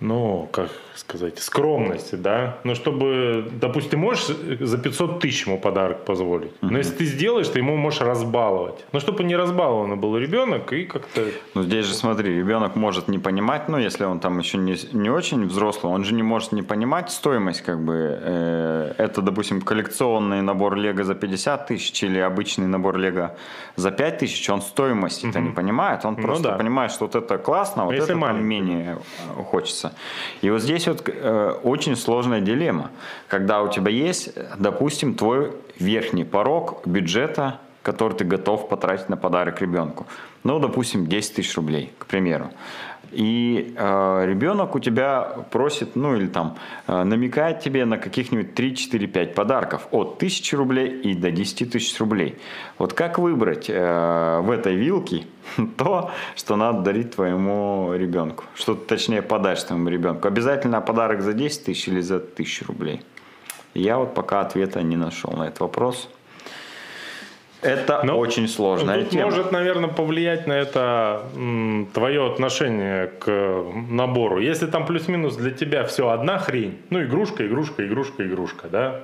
ну, как сказать, скромность, да, ну, чтобы, допустим, ты можешь за 500 тысяч ему подарок позволить, но если ты сделаешь, ты ему можешь разбаловать, ну, чтобы не разбалованный был ребенок и как-то... Ну, здесь же смотри, ребенок может не понимать, ну, если он там еще не, не очень взрослый, он же не может не понимать стоимость, как бы, э, это, допустим, коллекционный набор Лего за 50 тысяч или обычный набор Лего за 5 тысяч, он стоимости это не понимает, он Ну просто да. понимает, что вот это классно, а вот если это там маленький. менее э, хочется. И вот здесь вот э, очень сложная дилемма, когда у тебя есть, допустим, твой верхний порог бюджета, который ты готов потратить на подарок ребенку. Ну, допустим, 10 тысяч рублей, к примеру. И э, ребенок у тебя просит, ну или там э, намекает тебе на каких-нибудь 3, 4, 5 подарков от 1000 рублей и до 10 тысяч рублей. Вот как выбрать э, в этой вилке <laughs> то, что надо дарить твоему ребенку? Что ты точнее подашь твоему ребенку? Обязательно подарок за 10 тысяч или за 1000 рублей? Я вот пока ответа не нашел на этот вопрос. Это Ну, очень сложная Тут тема. может, наверное, повлиять на это м, твое отношение к набору. Если там плюс-минус для тебя все одна хрень, ну, игрушка, игрушка, игрушка, игрушка, да?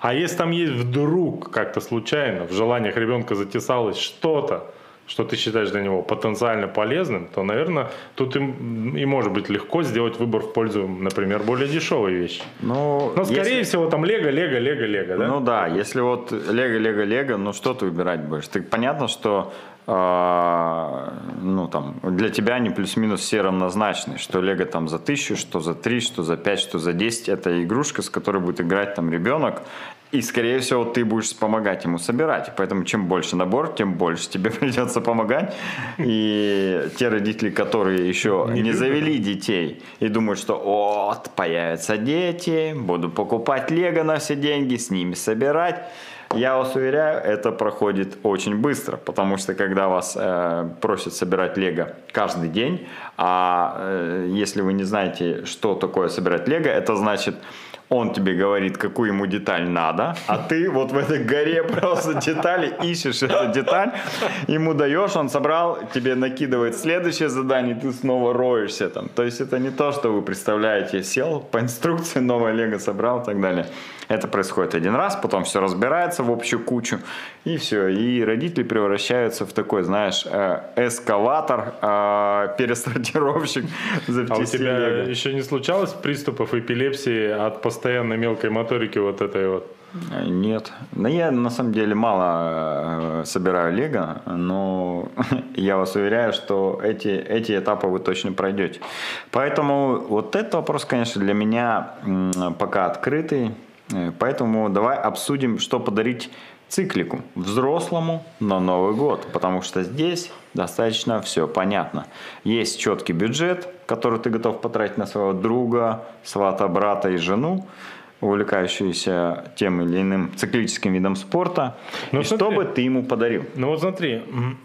А если там есть вдруг как-то случайно в желаниях ребенка затесалось что-то, что ты считаешь для него потенциально полезным, то, наверное, тут им и может быть легко сделать выбор в пользу, например, более дешевой вещи. Ну, Но, скорее если- всего, там Лего, Лего, Лего, Лего, да? Ну да, если вот Лего, Лего, Лего, ну что ты выбирать будешь? Ты понятно, что а, ну там для тебя они плюс-минус все равнозначны, что Лего там за тысячу, что за три, что за пять, что за десять. Это игрушка, с которой будет играть там ребенок. И, скорее всего, ты будешь помогать ему собирать. Поэтому, чем больше набор, тем больше тебе <laughs> придется помогать. И те родители, которые еще не, любят. завели детей и думают, что вот, появятся дети, буду покупать лего на все деньги, с ними собирать. Я вас уверяю, это проходит очень быстро, потому что когда вас э, просят собирать лего каждый день, а э, если вы не знаете, что такое собирать лего, это значит он тебе говорит, какую ему деталь надо, а ты вот в этой горе просто детали ищешь эту деталь, ему даешь, он собрал, тебе накидывает следующее задание, ты снова роешься там. То есть это не то, что вы представляете, сел по инструкции, новое лего собрал и так далее. Это происходит один раз, потом все разбирается в общую кучу, и все. И родители превращаются в такой, знаешь, э, эскалатор, э, пересортировщик. А у тебя Лего. еще не случалось приступов эпилепсии от постоянной мелкой моторики вот этой вот? Э, нет. Но я на самом деле мало собираю лего, но <laughs> я вас уверяю, что эти, эти этапы вы точно пройдете. Поэтому вот этот вопрос, конечно, для меня пока открытый. Э, поэтому давай обсудим, что подарить циклику взрослому на Новый год, потому что здесь достаточно все понятно. Есть четкий бюджет, который ты готов потратить на своего друга, свата, брата и жену, увлекающиеся тем или иным циклическим видом спорта, ну, и смотри, что бы ты ему подарил? Ну вот смотри,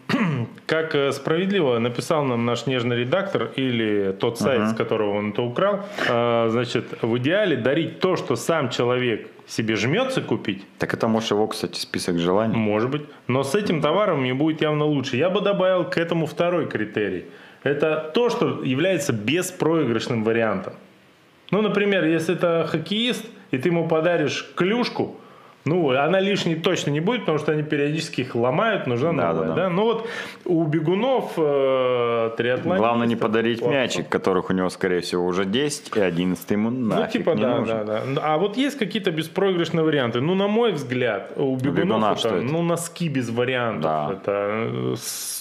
<clears throat> как э, справедливо написал нам наш нежный редактор или тот сайт, uh-huh. с которого он это украл, э, значит, в идеале дарить то, что сам человек себе жмется купить. Так это может его, кстати, список желаний. Может быть. Но с этим товаром мне будет явно лучше. Я бы добавил к этому второй критерий. Это то, что является беспроигрышным вариантом. Ну, например, если это хоккеист, и ты ему подаришь клюшку, ну, она лишней точно не будет, потому что они периодически их ломают, нужна да, новая. Да, да. Да? Ну вот у бегунов э, триатлонистов... Главное не подарить плавцов. мячик, которых у него, скорее всего, уже 10, и 11 ему ну, нафиг Ну, типа, не да, нужен. да, да. А вот есть какие-то беспроигрышные варианты. Ну, на мой взгляд, у бегунов это, это, ну, носки без вариантов. Да. Это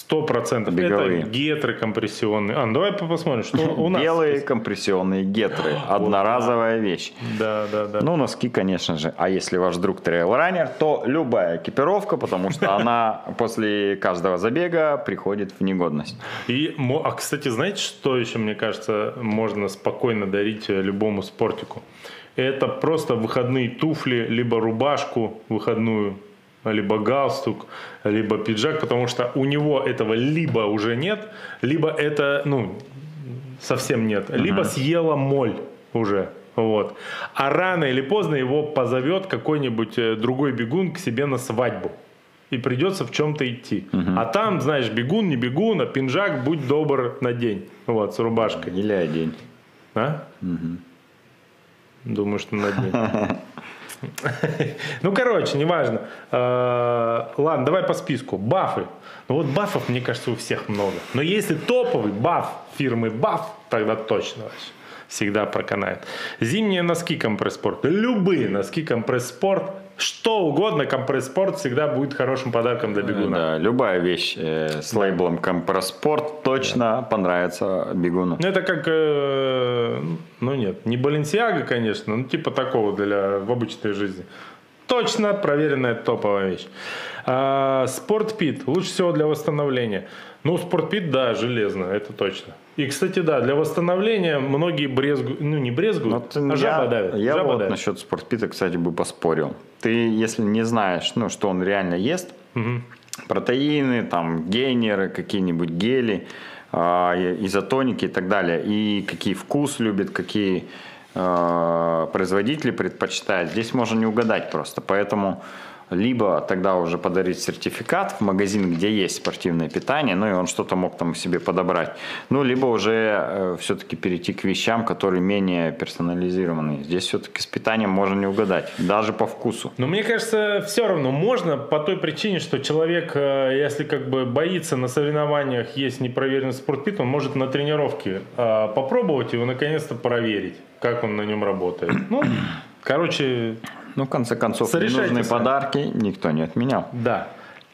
сто процентов. Это гетры компрессионные. А, ну давай посмотрим, что у нас. Белые компрессионные гетры. Одноразовая вещь. Да, да, да. Ну, носки, конечно же. А если ваш друг трейл-раннер, то любая экипировка, потому что она <laughs> после каждого забега приходит в негодность. И, а, кстати, знаете, что еще, мне кажется, можно спокойно дарить любому спортику? Это просто выходные туфли, либо рубашку выходную либо галстук, либо пиджак, потому что у него этого либо уже нет, либо это, ну, совсем нет, uh-huh. либо съела моль уже. Вот. А рано или поздно его позовет какой-нибудь э, другой бегун к себе на свадьбу. И придется в чем-то идти. Угу. А там, знаешь, бегун, не бегун, а пинжак, будь добр на день. Вот, с рубашкой. Или день. А? Угу. Думаю, что на день. <laughs> Ну, короче, неважно. Э, ладно, давай по списку. Бафы. Ну вот бафов, мне кажется, у всех много. Но если топовый баф фирмы Баф, тогда точно вообще всегда проканает. Зимние носки компресс-спорт. Любые носки компресс-спорт что угодно, компресс-спорт всегда будет хорошим подарком для бегуна. Да, любая вещь э, с лейблом компресс-спорт точно да. понравится бегуну. Ну, это как, э, ну нет, не Баленсиага, конечно, но типа такого для в обычной жизни. Точно проверенная топовая вещь. А, спортпит лучше всего для восстановления. Ну, спортпит, да, железно, это точно. И, кстати, да, для восстановления многие брезгуют, ну не брезгуют, вот а жаба я, давит. Я жаба вот давит. насчет спортпита, кстати, бы поспорил. Ты, если не знаешь, ну, что он реально ест, угу. протеины, там, гейнеры, какие-нибудь гели, э, изотоники и так далее, и какие вкус любит, какие э, производители предпочитают, здесь можно не угадать просто. Поэтому либо тогда уже подарить сертификат в магазин, где есть спортивное питание, ну и он что-то мог там себе подобрать, ну либо уже э, все-таки перейти к вещам, которые менее персонализированные. Здесь все-таки с питанием можно не угадать, даже по вкусу. Но мне кажется, все равно можно по той причине, что человек, э, если как бы боится на соревнованиях есть непроверенный спортпит, он может на тренировке э, попробовать его наконец-то проверить, как он на нем работает. Ну, короче, ну, в конце концов, ненужные подарки никто не отменял. Да.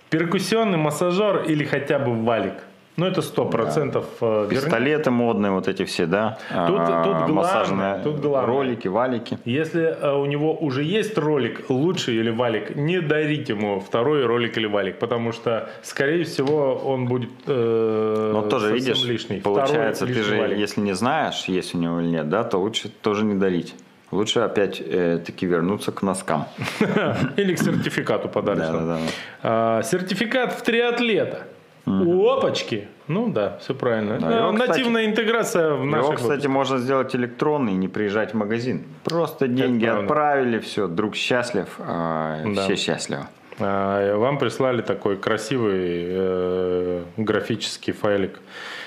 Перкуссионный массажер или хотя бы валик. Ну, это сто процентов. Да. Э, Пистолеты модные, вот эти все, да? Тут, а, тут, главное, тут главное. Ролики, валики. Если а, у него уже есть ролик лучший или валик, не дарите ему второй ролик или валик, потому что, скорее всего, он будет э, Но тоже видишь, лишний. Получается, второй ты же, валик. если не знаешь, есть у него или нет, да, то лучше тоже не дарить. Лучше опять э, таки вернуться к носкам. <laughs> Или к сертификату подарочному. Да. А, сертификат в триатлета. Опачки! Ну да, все правильно. Да, Ну, его, кстати, Нативная интеграция в Его, наших кстати, можно сделать электронный не приезжать в магазин. Просто деньги отправили, все, друг счастлив, а Да. все счастливы. А, Вам прислали такой красивый э, графический файлик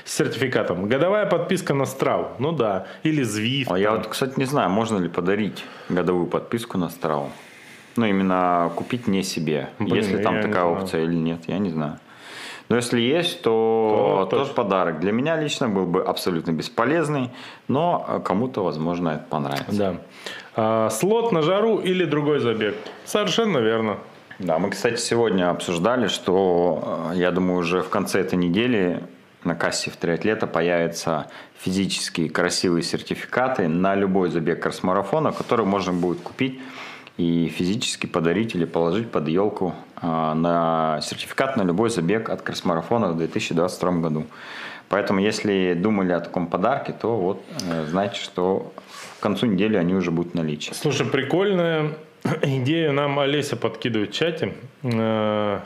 с сертификатом. Годовая подписка на Страу. Ну да. Или Zwift. А я вот, кстати, не знаю, можно ли подарить годовую подписку на Страу. Ну, именно купить не себе. Блин, если там такая знаю. опция или нет, я не знаю. Но если есть, то, То тоже подарок. Для меня лично был бы абсолютно бесполезный, но э, кому-то, возможно, это понравится. Да. А, слот на жару или другой забег. Совершенно верно. Да, мы, кстати, сегодня обсуждали, что, э, я думаю, уже в конце этой недели на кассе в триатлета появятся физические красивые сертификаты на любой забег кросс-марафона, который можно будет купить и физически подарить или положить под елку э, на сертификат на любой забег от кросс-марафона в 2022 году. Поэтому, если думали о таком подарке, то вот э, знайте, что к концу недели они уже будут в наличии. Слушай, прикольная <clears throat> идея нам Олеся подкидывает в чате. Э,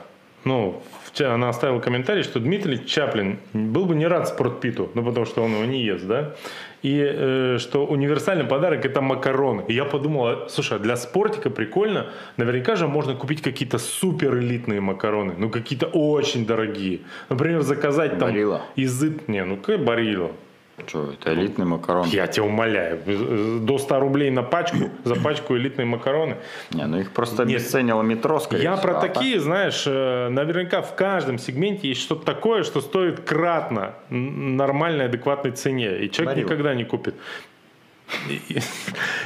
Ну, она оставила комментарий, что Дмитрий Чаплин был бы не рад спортпиту, ну, потому что он его не ест, да? И э, что универсальный подарок – это макароны. И я подумал, а, слушай, а для спортика прикольно. Наверняка же можно купить какие-то супер элитные макароны, ну, какие-то очень дорогие. Например, заказать там Барилла. из... Не, ну, какая барилла? Что, это элитный макарон? Я тебя умоляю, до 100 рублей на пачку, за пачку элитные макароны. Не, ну их просто Нет. обесценило метро, скорее Я всего. про А так- такие, знаешь, э, наверняка в каждом сегменте есть что-то такое, что стоит кратно нормальной, адекватной цене. И человек Барилла. никогда не купит. И,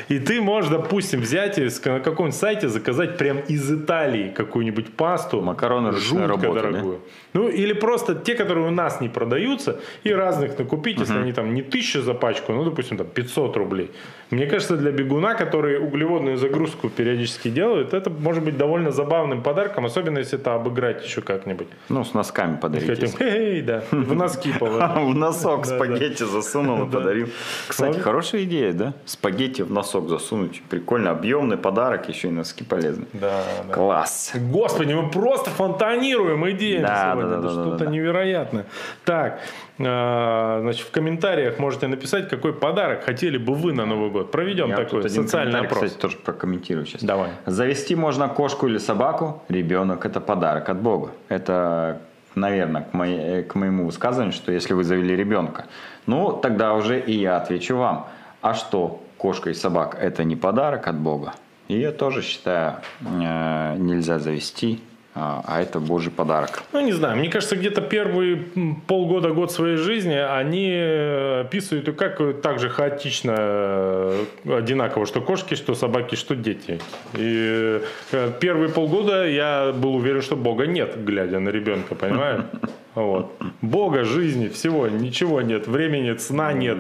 и ты можешь, допустим, взять и на каком-нибудь сайте заказать прям из Италии какую-нибудь пасту. Макароны жутко работы, да? дорогую. Ну, или просто те, которые у нас не продаются, и разных накупить, если они там не тысяча за пачку, ну, допустим, там 500 рублей. Мне кажется, для бегуна, который углеводную загрузку периодически делает, это может быть довольно забавным подарком, особенно если это обыграть еще как-нибудь. Ну, с носками Хотим, подарить. хе да, в носки <laughs> положить. В носок спагетти засунул и Да. подарил. Кстати, хорошая идея, да? Спагетти в носок засунуть. Прикольно, объемный подарок, еще и носки полезны. Да. Класс. Господи, мы просто фонтанируем идеями сегодня. Это что-то невероятное. Так, значит, в комментариях можете написать, какой подарок хотели бы вы на Новый год. Проведем Я такой социальный опрос. кстати, тоже прокомментирую сейчас. Давай. Завести можно кошку или собаку, ребенок – это подарок от Бога. Это, наверное, к, моей- к моему высказыванию, что если вы завели ребенка, ну, тогда уже и я отвечу вам. А что, кошка и собака – это не подарок от Бога? Ее тоже, считаю, э, нельзя завести, а а это Божий подарок. Ну, не знаю, мне кажется, где-то первые м, полгода, год своей жизни они э, описывают и как э, так же хаотично э, одинаково, что кошки, что собаки, что дети. И первые полгода я был уверен, что Бога нет, глядя на ребенка, понимаешь? <laughs> Вот. Бога, жизни, всего, ничего нет, времени сна нет.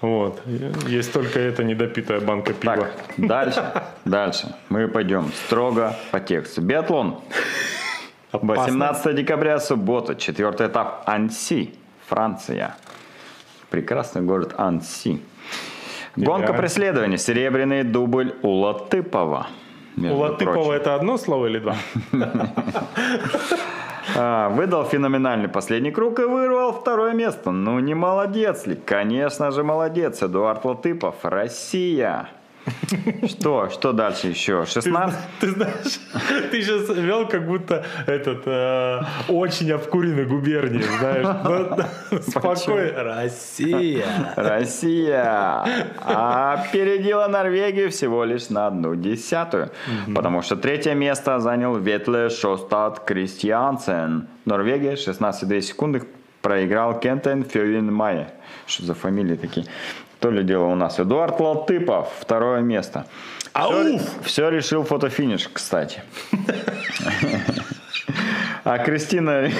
Вот. Есть только эта недопитая банка пива. Так, дальше, дальше. Мы пойдем строго по тексту. Биатлон. 18 декабря, суббота, четвертый этап Анси, Франция. Прекрасный город Анси. Гонка преследования, серебряный дубль у Латыпова. У Латыпова прочим. это одно слово или два? <laughs> А, выдал феноменальный последний круг и вырвал второе место. Ну не молодец ли? Конечно же молодец. Эдуард Латыпов, Россия. Что? Что дальше еще? 16? Ты знаешь, ты сейчас вел как будто этот э, очень обкуренный губернии, знаешь. Ну, <laughs> Спокойно. Россия. <laughs> Россия опередила Норвегию всего лишь на одну десятую, потому что третье место занял Ветле Шостад Кристиансен. Норвегия 16,2 секунды проиграл Кентен Фёвин Майе. Что за фамилии такие? То ли дело у нас. Эдуард Латыпов, второе место. Ауф! Все решил фотофиниш, кстати. А Кристина...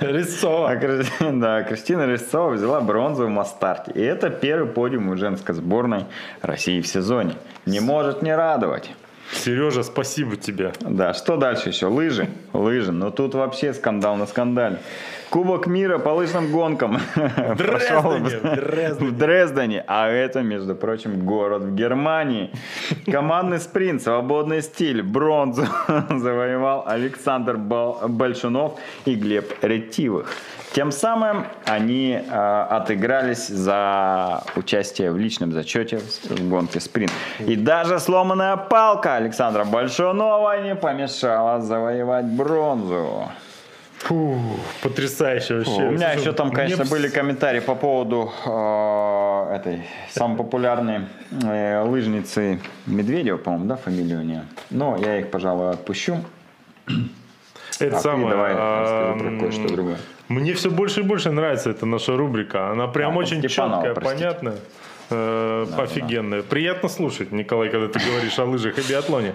Резцова. А Да, Кристина Резцова взяла бронзу в Мастарте. И это первый подиум у женской сборной России в сезоне. Не может не радовать. Сережа, спасибо тебе. Да, что дальше еще? Лыжи. Лыжи. Но тут вообще скандал на скандале. Кубок мира по лыжным гонкам. В Дрездене, в Дрездене. В Дрездене. А это, между прочим, город в Германии. Командный спринт, свободный стиль, бронзу <laughs> завоевал Александр Большунов и Глеб Ретивых. Тем самым они э, отыгрались за участие в личном зачете в гонке спринт. И даже сломанная палка Александра Большунова не помешала завоевать бронзу. Фу, потрясающе вообще. У меня Слушай, еще там, мне конечно, б- были комментарии по поводу э, этой самой популярной э, лыжницы Медведева, по-моему, да, фамилия у нее. Но я их, пожалуй, отпущу. Это А самое. давай а, про кое-что другое. Мне все больше и больше нравится эта наша рубрика. Она прям А, очень четкая, простите. понятная. Э, офигенная. Приятно слушать, Николай, когда ты говоришь о лыжах и биатлоне.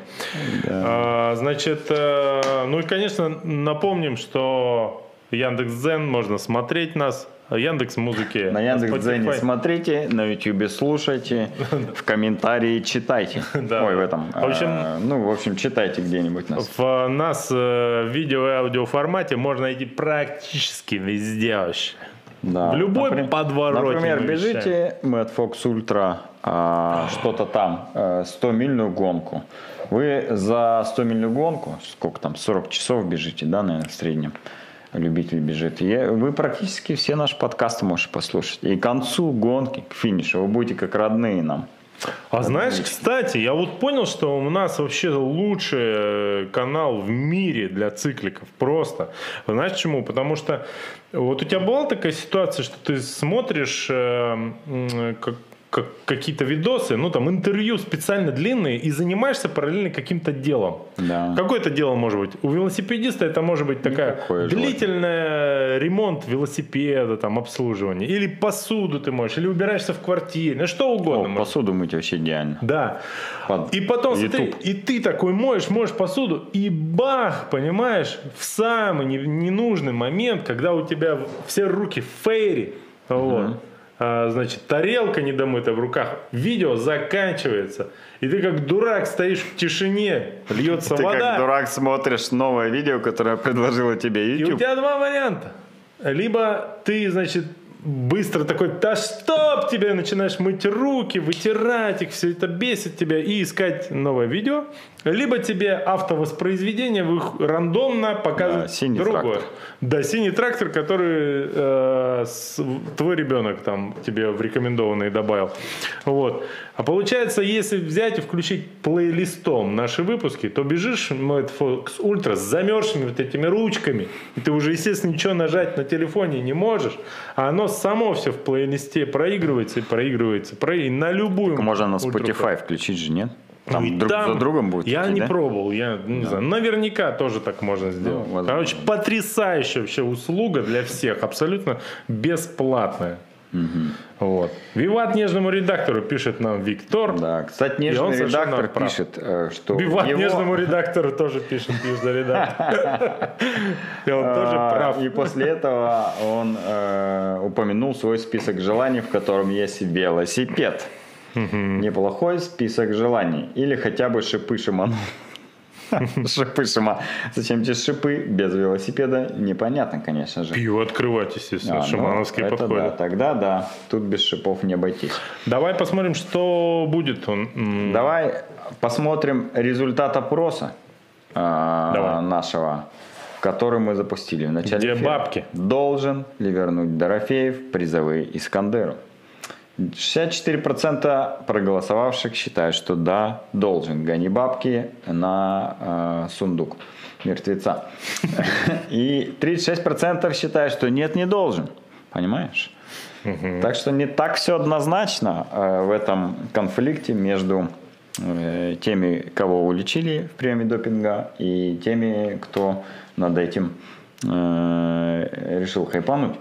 А, значит, э, ну и, конечно, напомним, что Яндекс.Дзен можно смотреть нас, Яндекс Музыки, На Яндекс.Дзене Spotify. смотрите, на Ютубе слушайте, <laughs> в комментарии читайте. <laughs> Да. Ой, в этом. В общем- э, ну, в общем, читайте где-нибудь нас. В нас э, в видео и аудио формате можно найти практически везде вообще. Да. В любой Напри- подворотне Например, бежите Mad Fox Ultra а, что-то там, э, 100-мильную гонку. Вы за 100-мильную гонку, сколько там, 40 часов бежите, да, наверное, в среднем любитель бежит. И вы практически все наши подкасты можете послушать. И к концу гонки, к финишу, вы будете как родные нам. А знаешь, кстати, я вот понял, что у нас вообще лучший э, канал в мире для цикликов. Просто. Знаешь почему? Потому что вот у тебя была такая ситуация, что ты смотришь э, м, как- как- какие-то видосы, ну там интервью специально длинные и занимаешься параллельно каким-то делом. Да. Какое-то дело может быть. У велосипедиста это может быть такая Никакое длительная ремонт велосипеда, там обслуживание, или посуду ты можешь, или убираешься в квартире, ну что угодно. О, может посуду мыть вообще идеально. да. Под И потом, смотри, YouTube. и ты такой моешь, моешь посуду, и бах, понимаешь, в самый не- ненужный момент, когда у тебя все руки в фейре, вот, а, значит, тарелка недомыта в руках, видео заканчивается, и ты как дурак стоишь в тишине, льется Ты вода, как дурак смотришь новое видео, которое предложила тебе и у YouTube. тебя два варианта. Либо ты, значит, быстро такой, да стоп тебе, начинаешь мыть руки, вытирать их, все это бесит тебя и искать новое видео. Либо тебе автовоспроизведение рандомно показывает Да, синий другое. трактор. Да, синий трактор, который э, с- твой ребенок там тебе в рекомендованные добавил. Вот. А получается, если взять и включить плейлистом наши выпуски, то бежишь Mad Fox Ultra с замерзшими вот этими ручками, и ты уже, естественно, ничего нажать на телефоне не можешь, а оно само все в плейлисте проигрывается и проигрывается, про- и на любую Можно на Spotify включить же, нет? ну, Там и друг там за другом будет. Я идти, не да? пробовал, я не знаю. Наверняка тоже так можно сделать. возможно. Короче, потрясающая вообще услуга для всех, абсолютно бесплатная. Вот. Виват нежному редактору пишет нам Виктор. Да, кстати, нежный редактор пишет, э, что Виват его- нежному редактору тоже пишет нежный редактор. <laughs> И он тоже А, прав. И после этого он э, упомянул свой список желаний, в котором есть велосипед. Неплохой список желаний. Или хотя бы шипы шиману. <laughs> Шипы шима. Зачем тебе шипы без велосипеда? Непонятно, конечно же. Пиво открывать, естественно, А, ну, шамановские это да, тогда да, тут без шипов не обойтись. Давай посмотрим, что будет. Он, Давай посмотрим результат опроса Давай. нашего, который мы запустили в начале. Где эфира. бабки? Должен ли вернуть Дорофеев призовые Искандеру? 64% проголосовавших считают, что да, должен. Гони бабки на э, сундук мертвеца. <laughs> И 36% считают, что нет, не должен. Понимаешь? Так что не так все однозначно э, в этом конфликте между э, теми, кого уличили в приеме допинга, и теми, кто над этим э, решил хайпануть.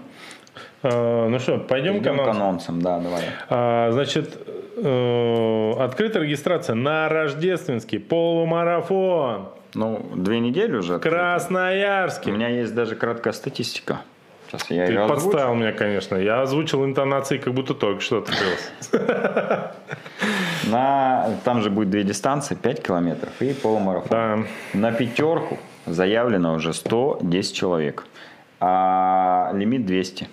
Э, Ну что, пойдем к Идем к анонсам? анонсам, да, давай. А, Значит, э, открыта регистрация на рождественский полумарафон Ну, две недели уже. в У Красноярске. меня есть даже краткая статистика. Сейчас я Ты подставил меня, конечно. Я озвучил интонации, как будто только что открылся. На, там же будет две дистанции, 5 километров и полумарафон. Да. На пятерку заявлено уже 110 человек, а лимит 200.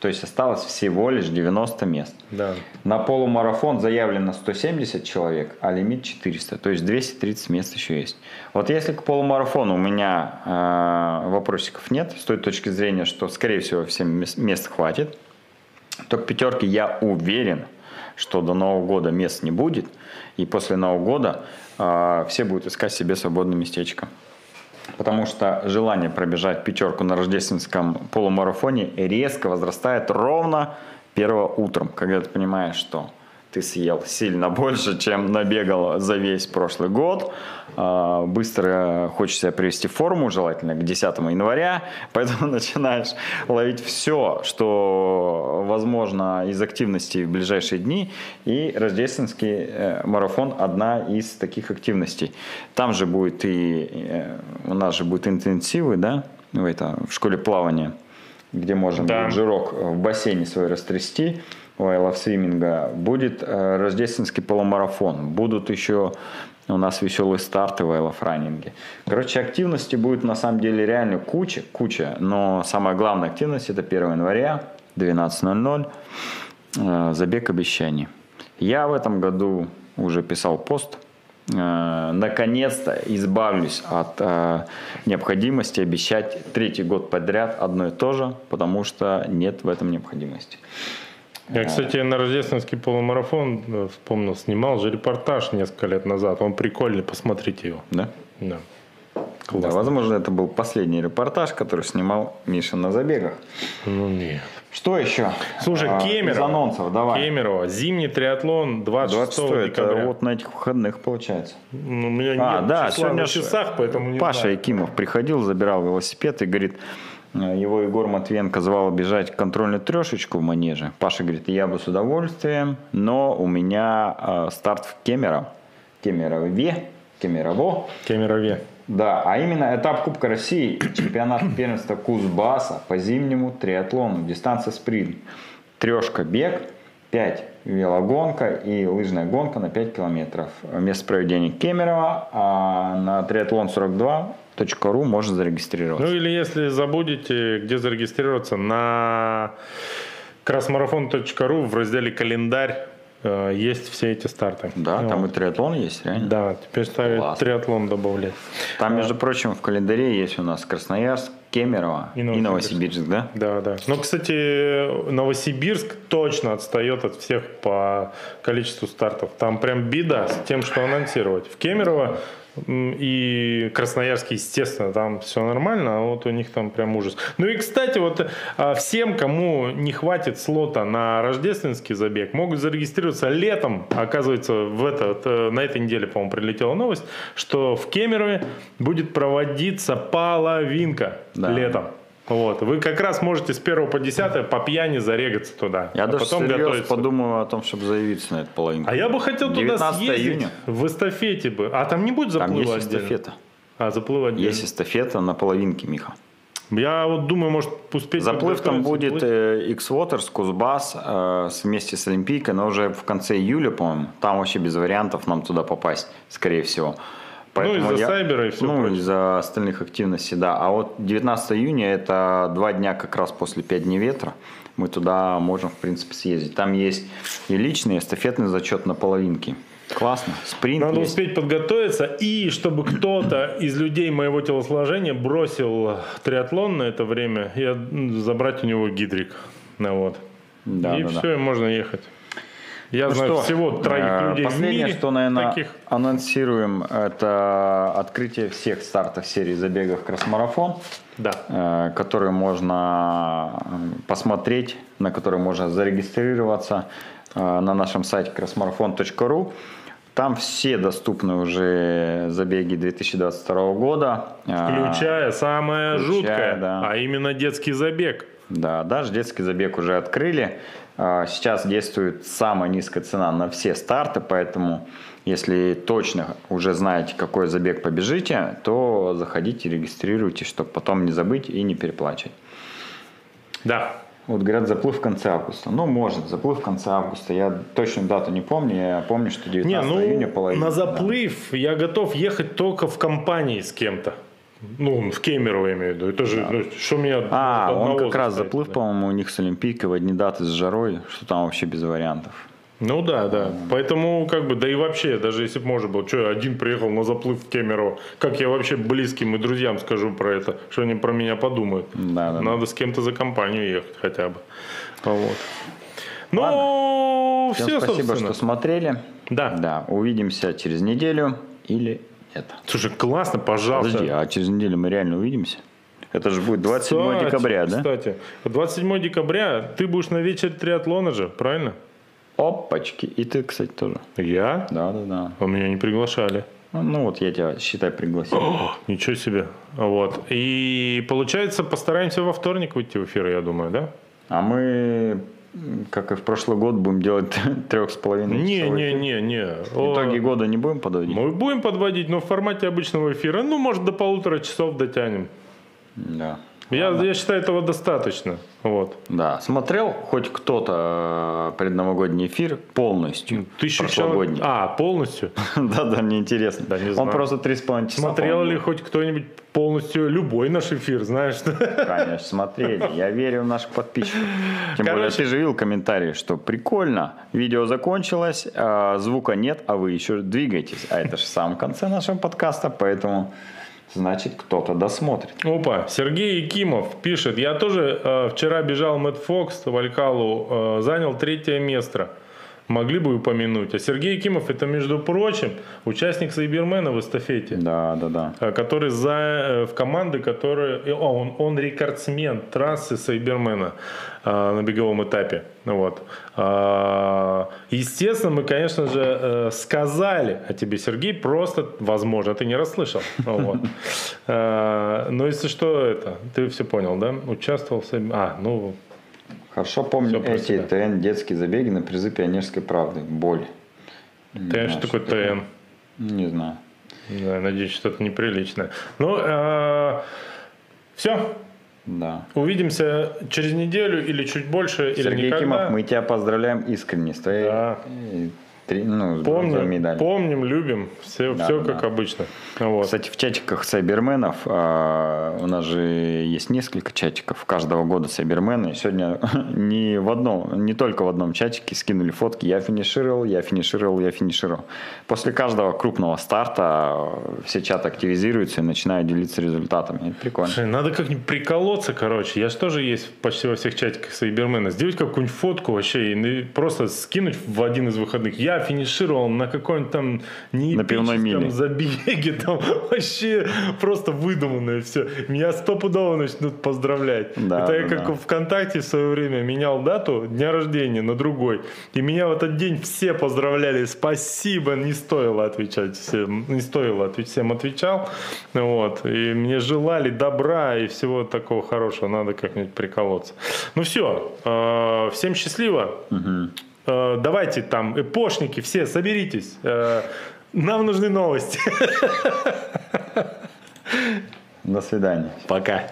То есть осталось всего лишь 90 мест. Да. На полумарафон заявлено 170 человек, а лимит 400. То есть 230 мест еще есть. Вот если к полумарафону у меня э, вопросиков нет, с той точки зрения, что, скорее всего, всем мест хватит, то к пятерке я уверен, что до Нового года мест не будет. И после Нового года э, все будут искать себе свободное местечко потому что желание пробежать пятерку на рождественском полумарафоне резко возрастает ровно первого утром, когда ты понимаешь, что ты съел сильно <laughs> больше, чем набегал за весь прошлый год. А, быстро хочешь себя привести форму, желательно к 10 января, <laughs> поэтому <laughs> начинаешь ловить все, что возможно из активностей в ближайшие дни. И рождественский э, марафон – одна из таких активностей. Там же будет и э, у нас же будет интенсивы, да, в, это, в школе плавания, где можем да. жирок в бассейне свой растрясти Love Swimming будет э, рождественский полумарафон. Будут еще у нас веселые старты в Running. Короче, активности будет на самом деле реально куча, куча. Но самая главная активность это 1 января, 12.00, э, забег обещаний. Я в этом году уже писал пост, э, наконец-то избавлюсь от необходимости обещать третий год подряд одно и то же, потому что нет в этом необходимости. Я, кстати, на рождественский полумарафон э, вспомнил, снимал же репортаж несколько лет назад. Он прикольный, посмотрите его. Да? Да. Классно. Да, возможно, это был последний репортаж, который снимал Миша на забегах. Ну нет. Что еще? Слушай, а, Кемерово. Из анонсов, давай. Кемерово. Зимний триатлон 26, 26 декабря. Это вот на этих выходных получается. Ну, у меня а, нет да, числа сегодня на часах, поэтому не Паша знаю. Якимов приходил, забирал велосипед и говорит, Э, его Егор Матвенко звал бежать контрольную трешечку в манеже. Паша говорит, я бы с удовольствием, но у меня э, старт в Кемерово. Кемерове. Кемерово. Кемерове. Да, а именно этап Кубка России, <clears throat> чемпионат первенства Кузбасса по зимнему триатлону, дистанция спринт. Трешка бег, 5 велогонка и лыжная гонка на 5 километров. Место проведения Кемерово, а на триатлон 42 ру можно зарегистрироваться. Ну или если забудете, где зарегистрироваться, на красмарафон.ру в разделе «Календарь» э, есть все эти старты. Да, ну, там и триатлон есть, реально? Да, теперь ставят Класс. триатлон добавлять. Там, между прочим, в календаре есть у нас Красноярск, Кемерово и Новосибирск, и Новосибирск да? Да, да. Но, кстати, Новосибирск точно отстает от всех по количеству стартов. Там прям беда с тем, что анонсировать. В Кемерово и Красноярск, естественно, там все нормально, а вот у них там прям ужас. Ну и, кстати, вот а, всем, кому не хватит слота на рождественский забег, могут зарегистрироваться летом. Оказывается, в это, э, на этой неделе, по-моему, прилетела новость, что в Кемерове будет проводиться половинка да. летом. Вот. Вы как раз можете с 1 по 10 по пьяни зарегаться туда. Я а даже потом готовиться. подумаю о том, чтобы заявиться на эту половинку. А я бы хотел туда съездить июня. в эстафете бы. А там не будет заплыва Там есть отдельно? эстафета. А, заплыва отдельно. Есть эстафета на половинке, Миха. Я вот думаю, может успеть... Заплыв там будет э, X-Waters, Кузбасс э, вместе с Олимпийкой, но уже в конце июля, по-моему. Там вообще без вариантов нам туда попасть, скорее всего. Поэтому ну, из-за я, сайбера и все Ну, из-за остальных активностей, да. А вот 19 июня, это два дня как раз после 5 дней ветра, мы туда можем, в принципе, съездить. Там есть и личный, эстафетный зачет на половинке. Классно. Спринт Надо есть. успеть подготовиться, и чтобы кто-то из людей моего телосложения бросил триатлон на это время, и забрать у него гидрик. Ну, вот. Да, и да, все, да. и можно ехать. Я ну знаю что, всего троих э, людей Последнее, в мире, что, наверное, таких. анонсируем, это открытие всех стартов серии забегов Красмарафон, да. Э, которые можно э, посмотреть, на которые можно зарегистрироваться на нашем сайте красмарафон.ру. Там все доступны уже забеги 2022 года. Включая самое Включая, жуткое, да. а именно детский забег. Да, даже детский забег уже открыли. А, сейчас действует самая низкая цена на все старты, поэтому если точно уже знаете, какой забег побежите, то заходите, регистрируйте, чтобы потом не забыть и не переплачивать. Да. Вот говорят, заплыв в конце августа. Ну, может, заплыв в конце августа. Я точную дату не помню. Я помню, что 19 Не, ну, июня половина. на заплыв я готов ехать только в компании с кем-то. Ну, в Кемерово я имею в виду. Это же, ну, что меня А, он как раз заплыв, да. по-моему, у них с Олимпийкой в одни даты с жарой, что там вообще без вариантов. Ну да, да. Поэтому, как бы, да и вообще, даже если бы можно было, что я один приехал на заплыв в Кемерово, как я вообще близким и друзьям скажу про это, что они про меня подумают. Да, да, Надо с кем-то за компанию ехать хотя бы. Вот. Ну, Всем все, спасибо, собственно. что смотрели. Да. Да, увидимся через неделю или нет. Слушай, классно, пожалуйста. Подожди, а через неделю мы реально увидимся? Это же будет 27 Кстати, декабря, да? Кстати, 27 декабря ты будешь на вечер триатлона же, правильно? Опачки. И ты, кстати, тоже. Я? Да, да, да. А меня не приглашали. Ну, Ну вот я тебя, считай, пригласил. О, ничего себе. Вот. И получается, постараемся во вторник выйти в эфир, я думаю, да? А мы, как и в прошлый год, будем делать <laughs> трех с половиной Не, не, не, не. Итоги года не будем подводить? Мы будем подводить, но в формате обычного эфира. Ну, может, до полутора часов дотянем. Да. Я, я считаю, этого достаточно. Вот. Да. Смотрел хоть кто-то э, предновогодний эфир полностью? Тысячу прошлогодний? человек. А, полностью? <laughs> Да-да, мне интересно. Да, не Он знаю. просто три с половиной часа. Смотрел ли хоть кто-нибудь полностью любой наш эфир, знаешь? Конечно, смотрели. Я верю в наших подписчиков. Тем более, ты же видел комментарии, что прикольно, видео закончилось, а звука нет, а вы еще двигаетесь. А это же в самом конце нашего подкаста, поэтому значит кто-то досмотрит. Опа, Сергей Якимов пишет, я тоже э, вчера бежал Мэтт Фокс в Алькалу, э, занял третье место. Могли бы упомянуть. А Сергей Якимов это, между прочим, участник Сайбермена в эстафете. Да, да, да. э, который за, э, в команды, которые... он, он рекордсмен трассы Сайбермена э, на беговом этапе. Вот. А, Естественно, мы, конечно же, э, сказали о тебе, Сергей, просто, возможно, ты не расслышал. Вот. <laughs> А, Но если что, это, ты все понял, да? Участвовал в А, ну, Хорошо помню про эти. ТН детские забеги на призы пионерской правды. Боль. Ты знаю, что такое. ТН? Не знаю. Да, надеюсь, что-то неприличное. Ну, все. Да. Увидимся через неделю или чуть больше, или Сергей никогда. Кимов, мы тебя поздравляем искренне с твоей Да. Три- ну, Помним, медалью. помним, любим. Все, Да, все да. как обычно. Вот. Кстати, в чатиках сайберменов, а, у нас же есть несколько чатиков каждого года сайбермены. Сегодня <laughs> не в одном, не только в одном чатике скинули фотки. Я финишировал, я финишировал, я финишировал. После каждого крупного старта все чаты активизируются и начинают делиться результатами. Это прикольно. Слушай, Надо как-нибудь приколоться, короче. Я же тоже есть почти во всех чатиках Сайбермена. Сделать какую-нибудь фотку вообще и на- просто скинуть в один из выходных. Я финишировал на каком-нибудь там неэпическом забеге. <laughs> Там вообще просто выдуманное все. Меня стопудово начнут поздравлять. Да, Это я да, как да. ВКонтакте в свое время менял дату дня рождения на другой. И меня в этот день все поздравляли. Спасибо. Не стоило отвечать всем. Не стоило отвечать. Всем отвечал. Вот. И мне желали добра и всего такого хорошего. Надо как-нибудь приколоться. Ну все. Всем счастливо. Э, Давайте там, эпошники, все, соберитесь. Э, Нам нужны новости. До свидания. Пока.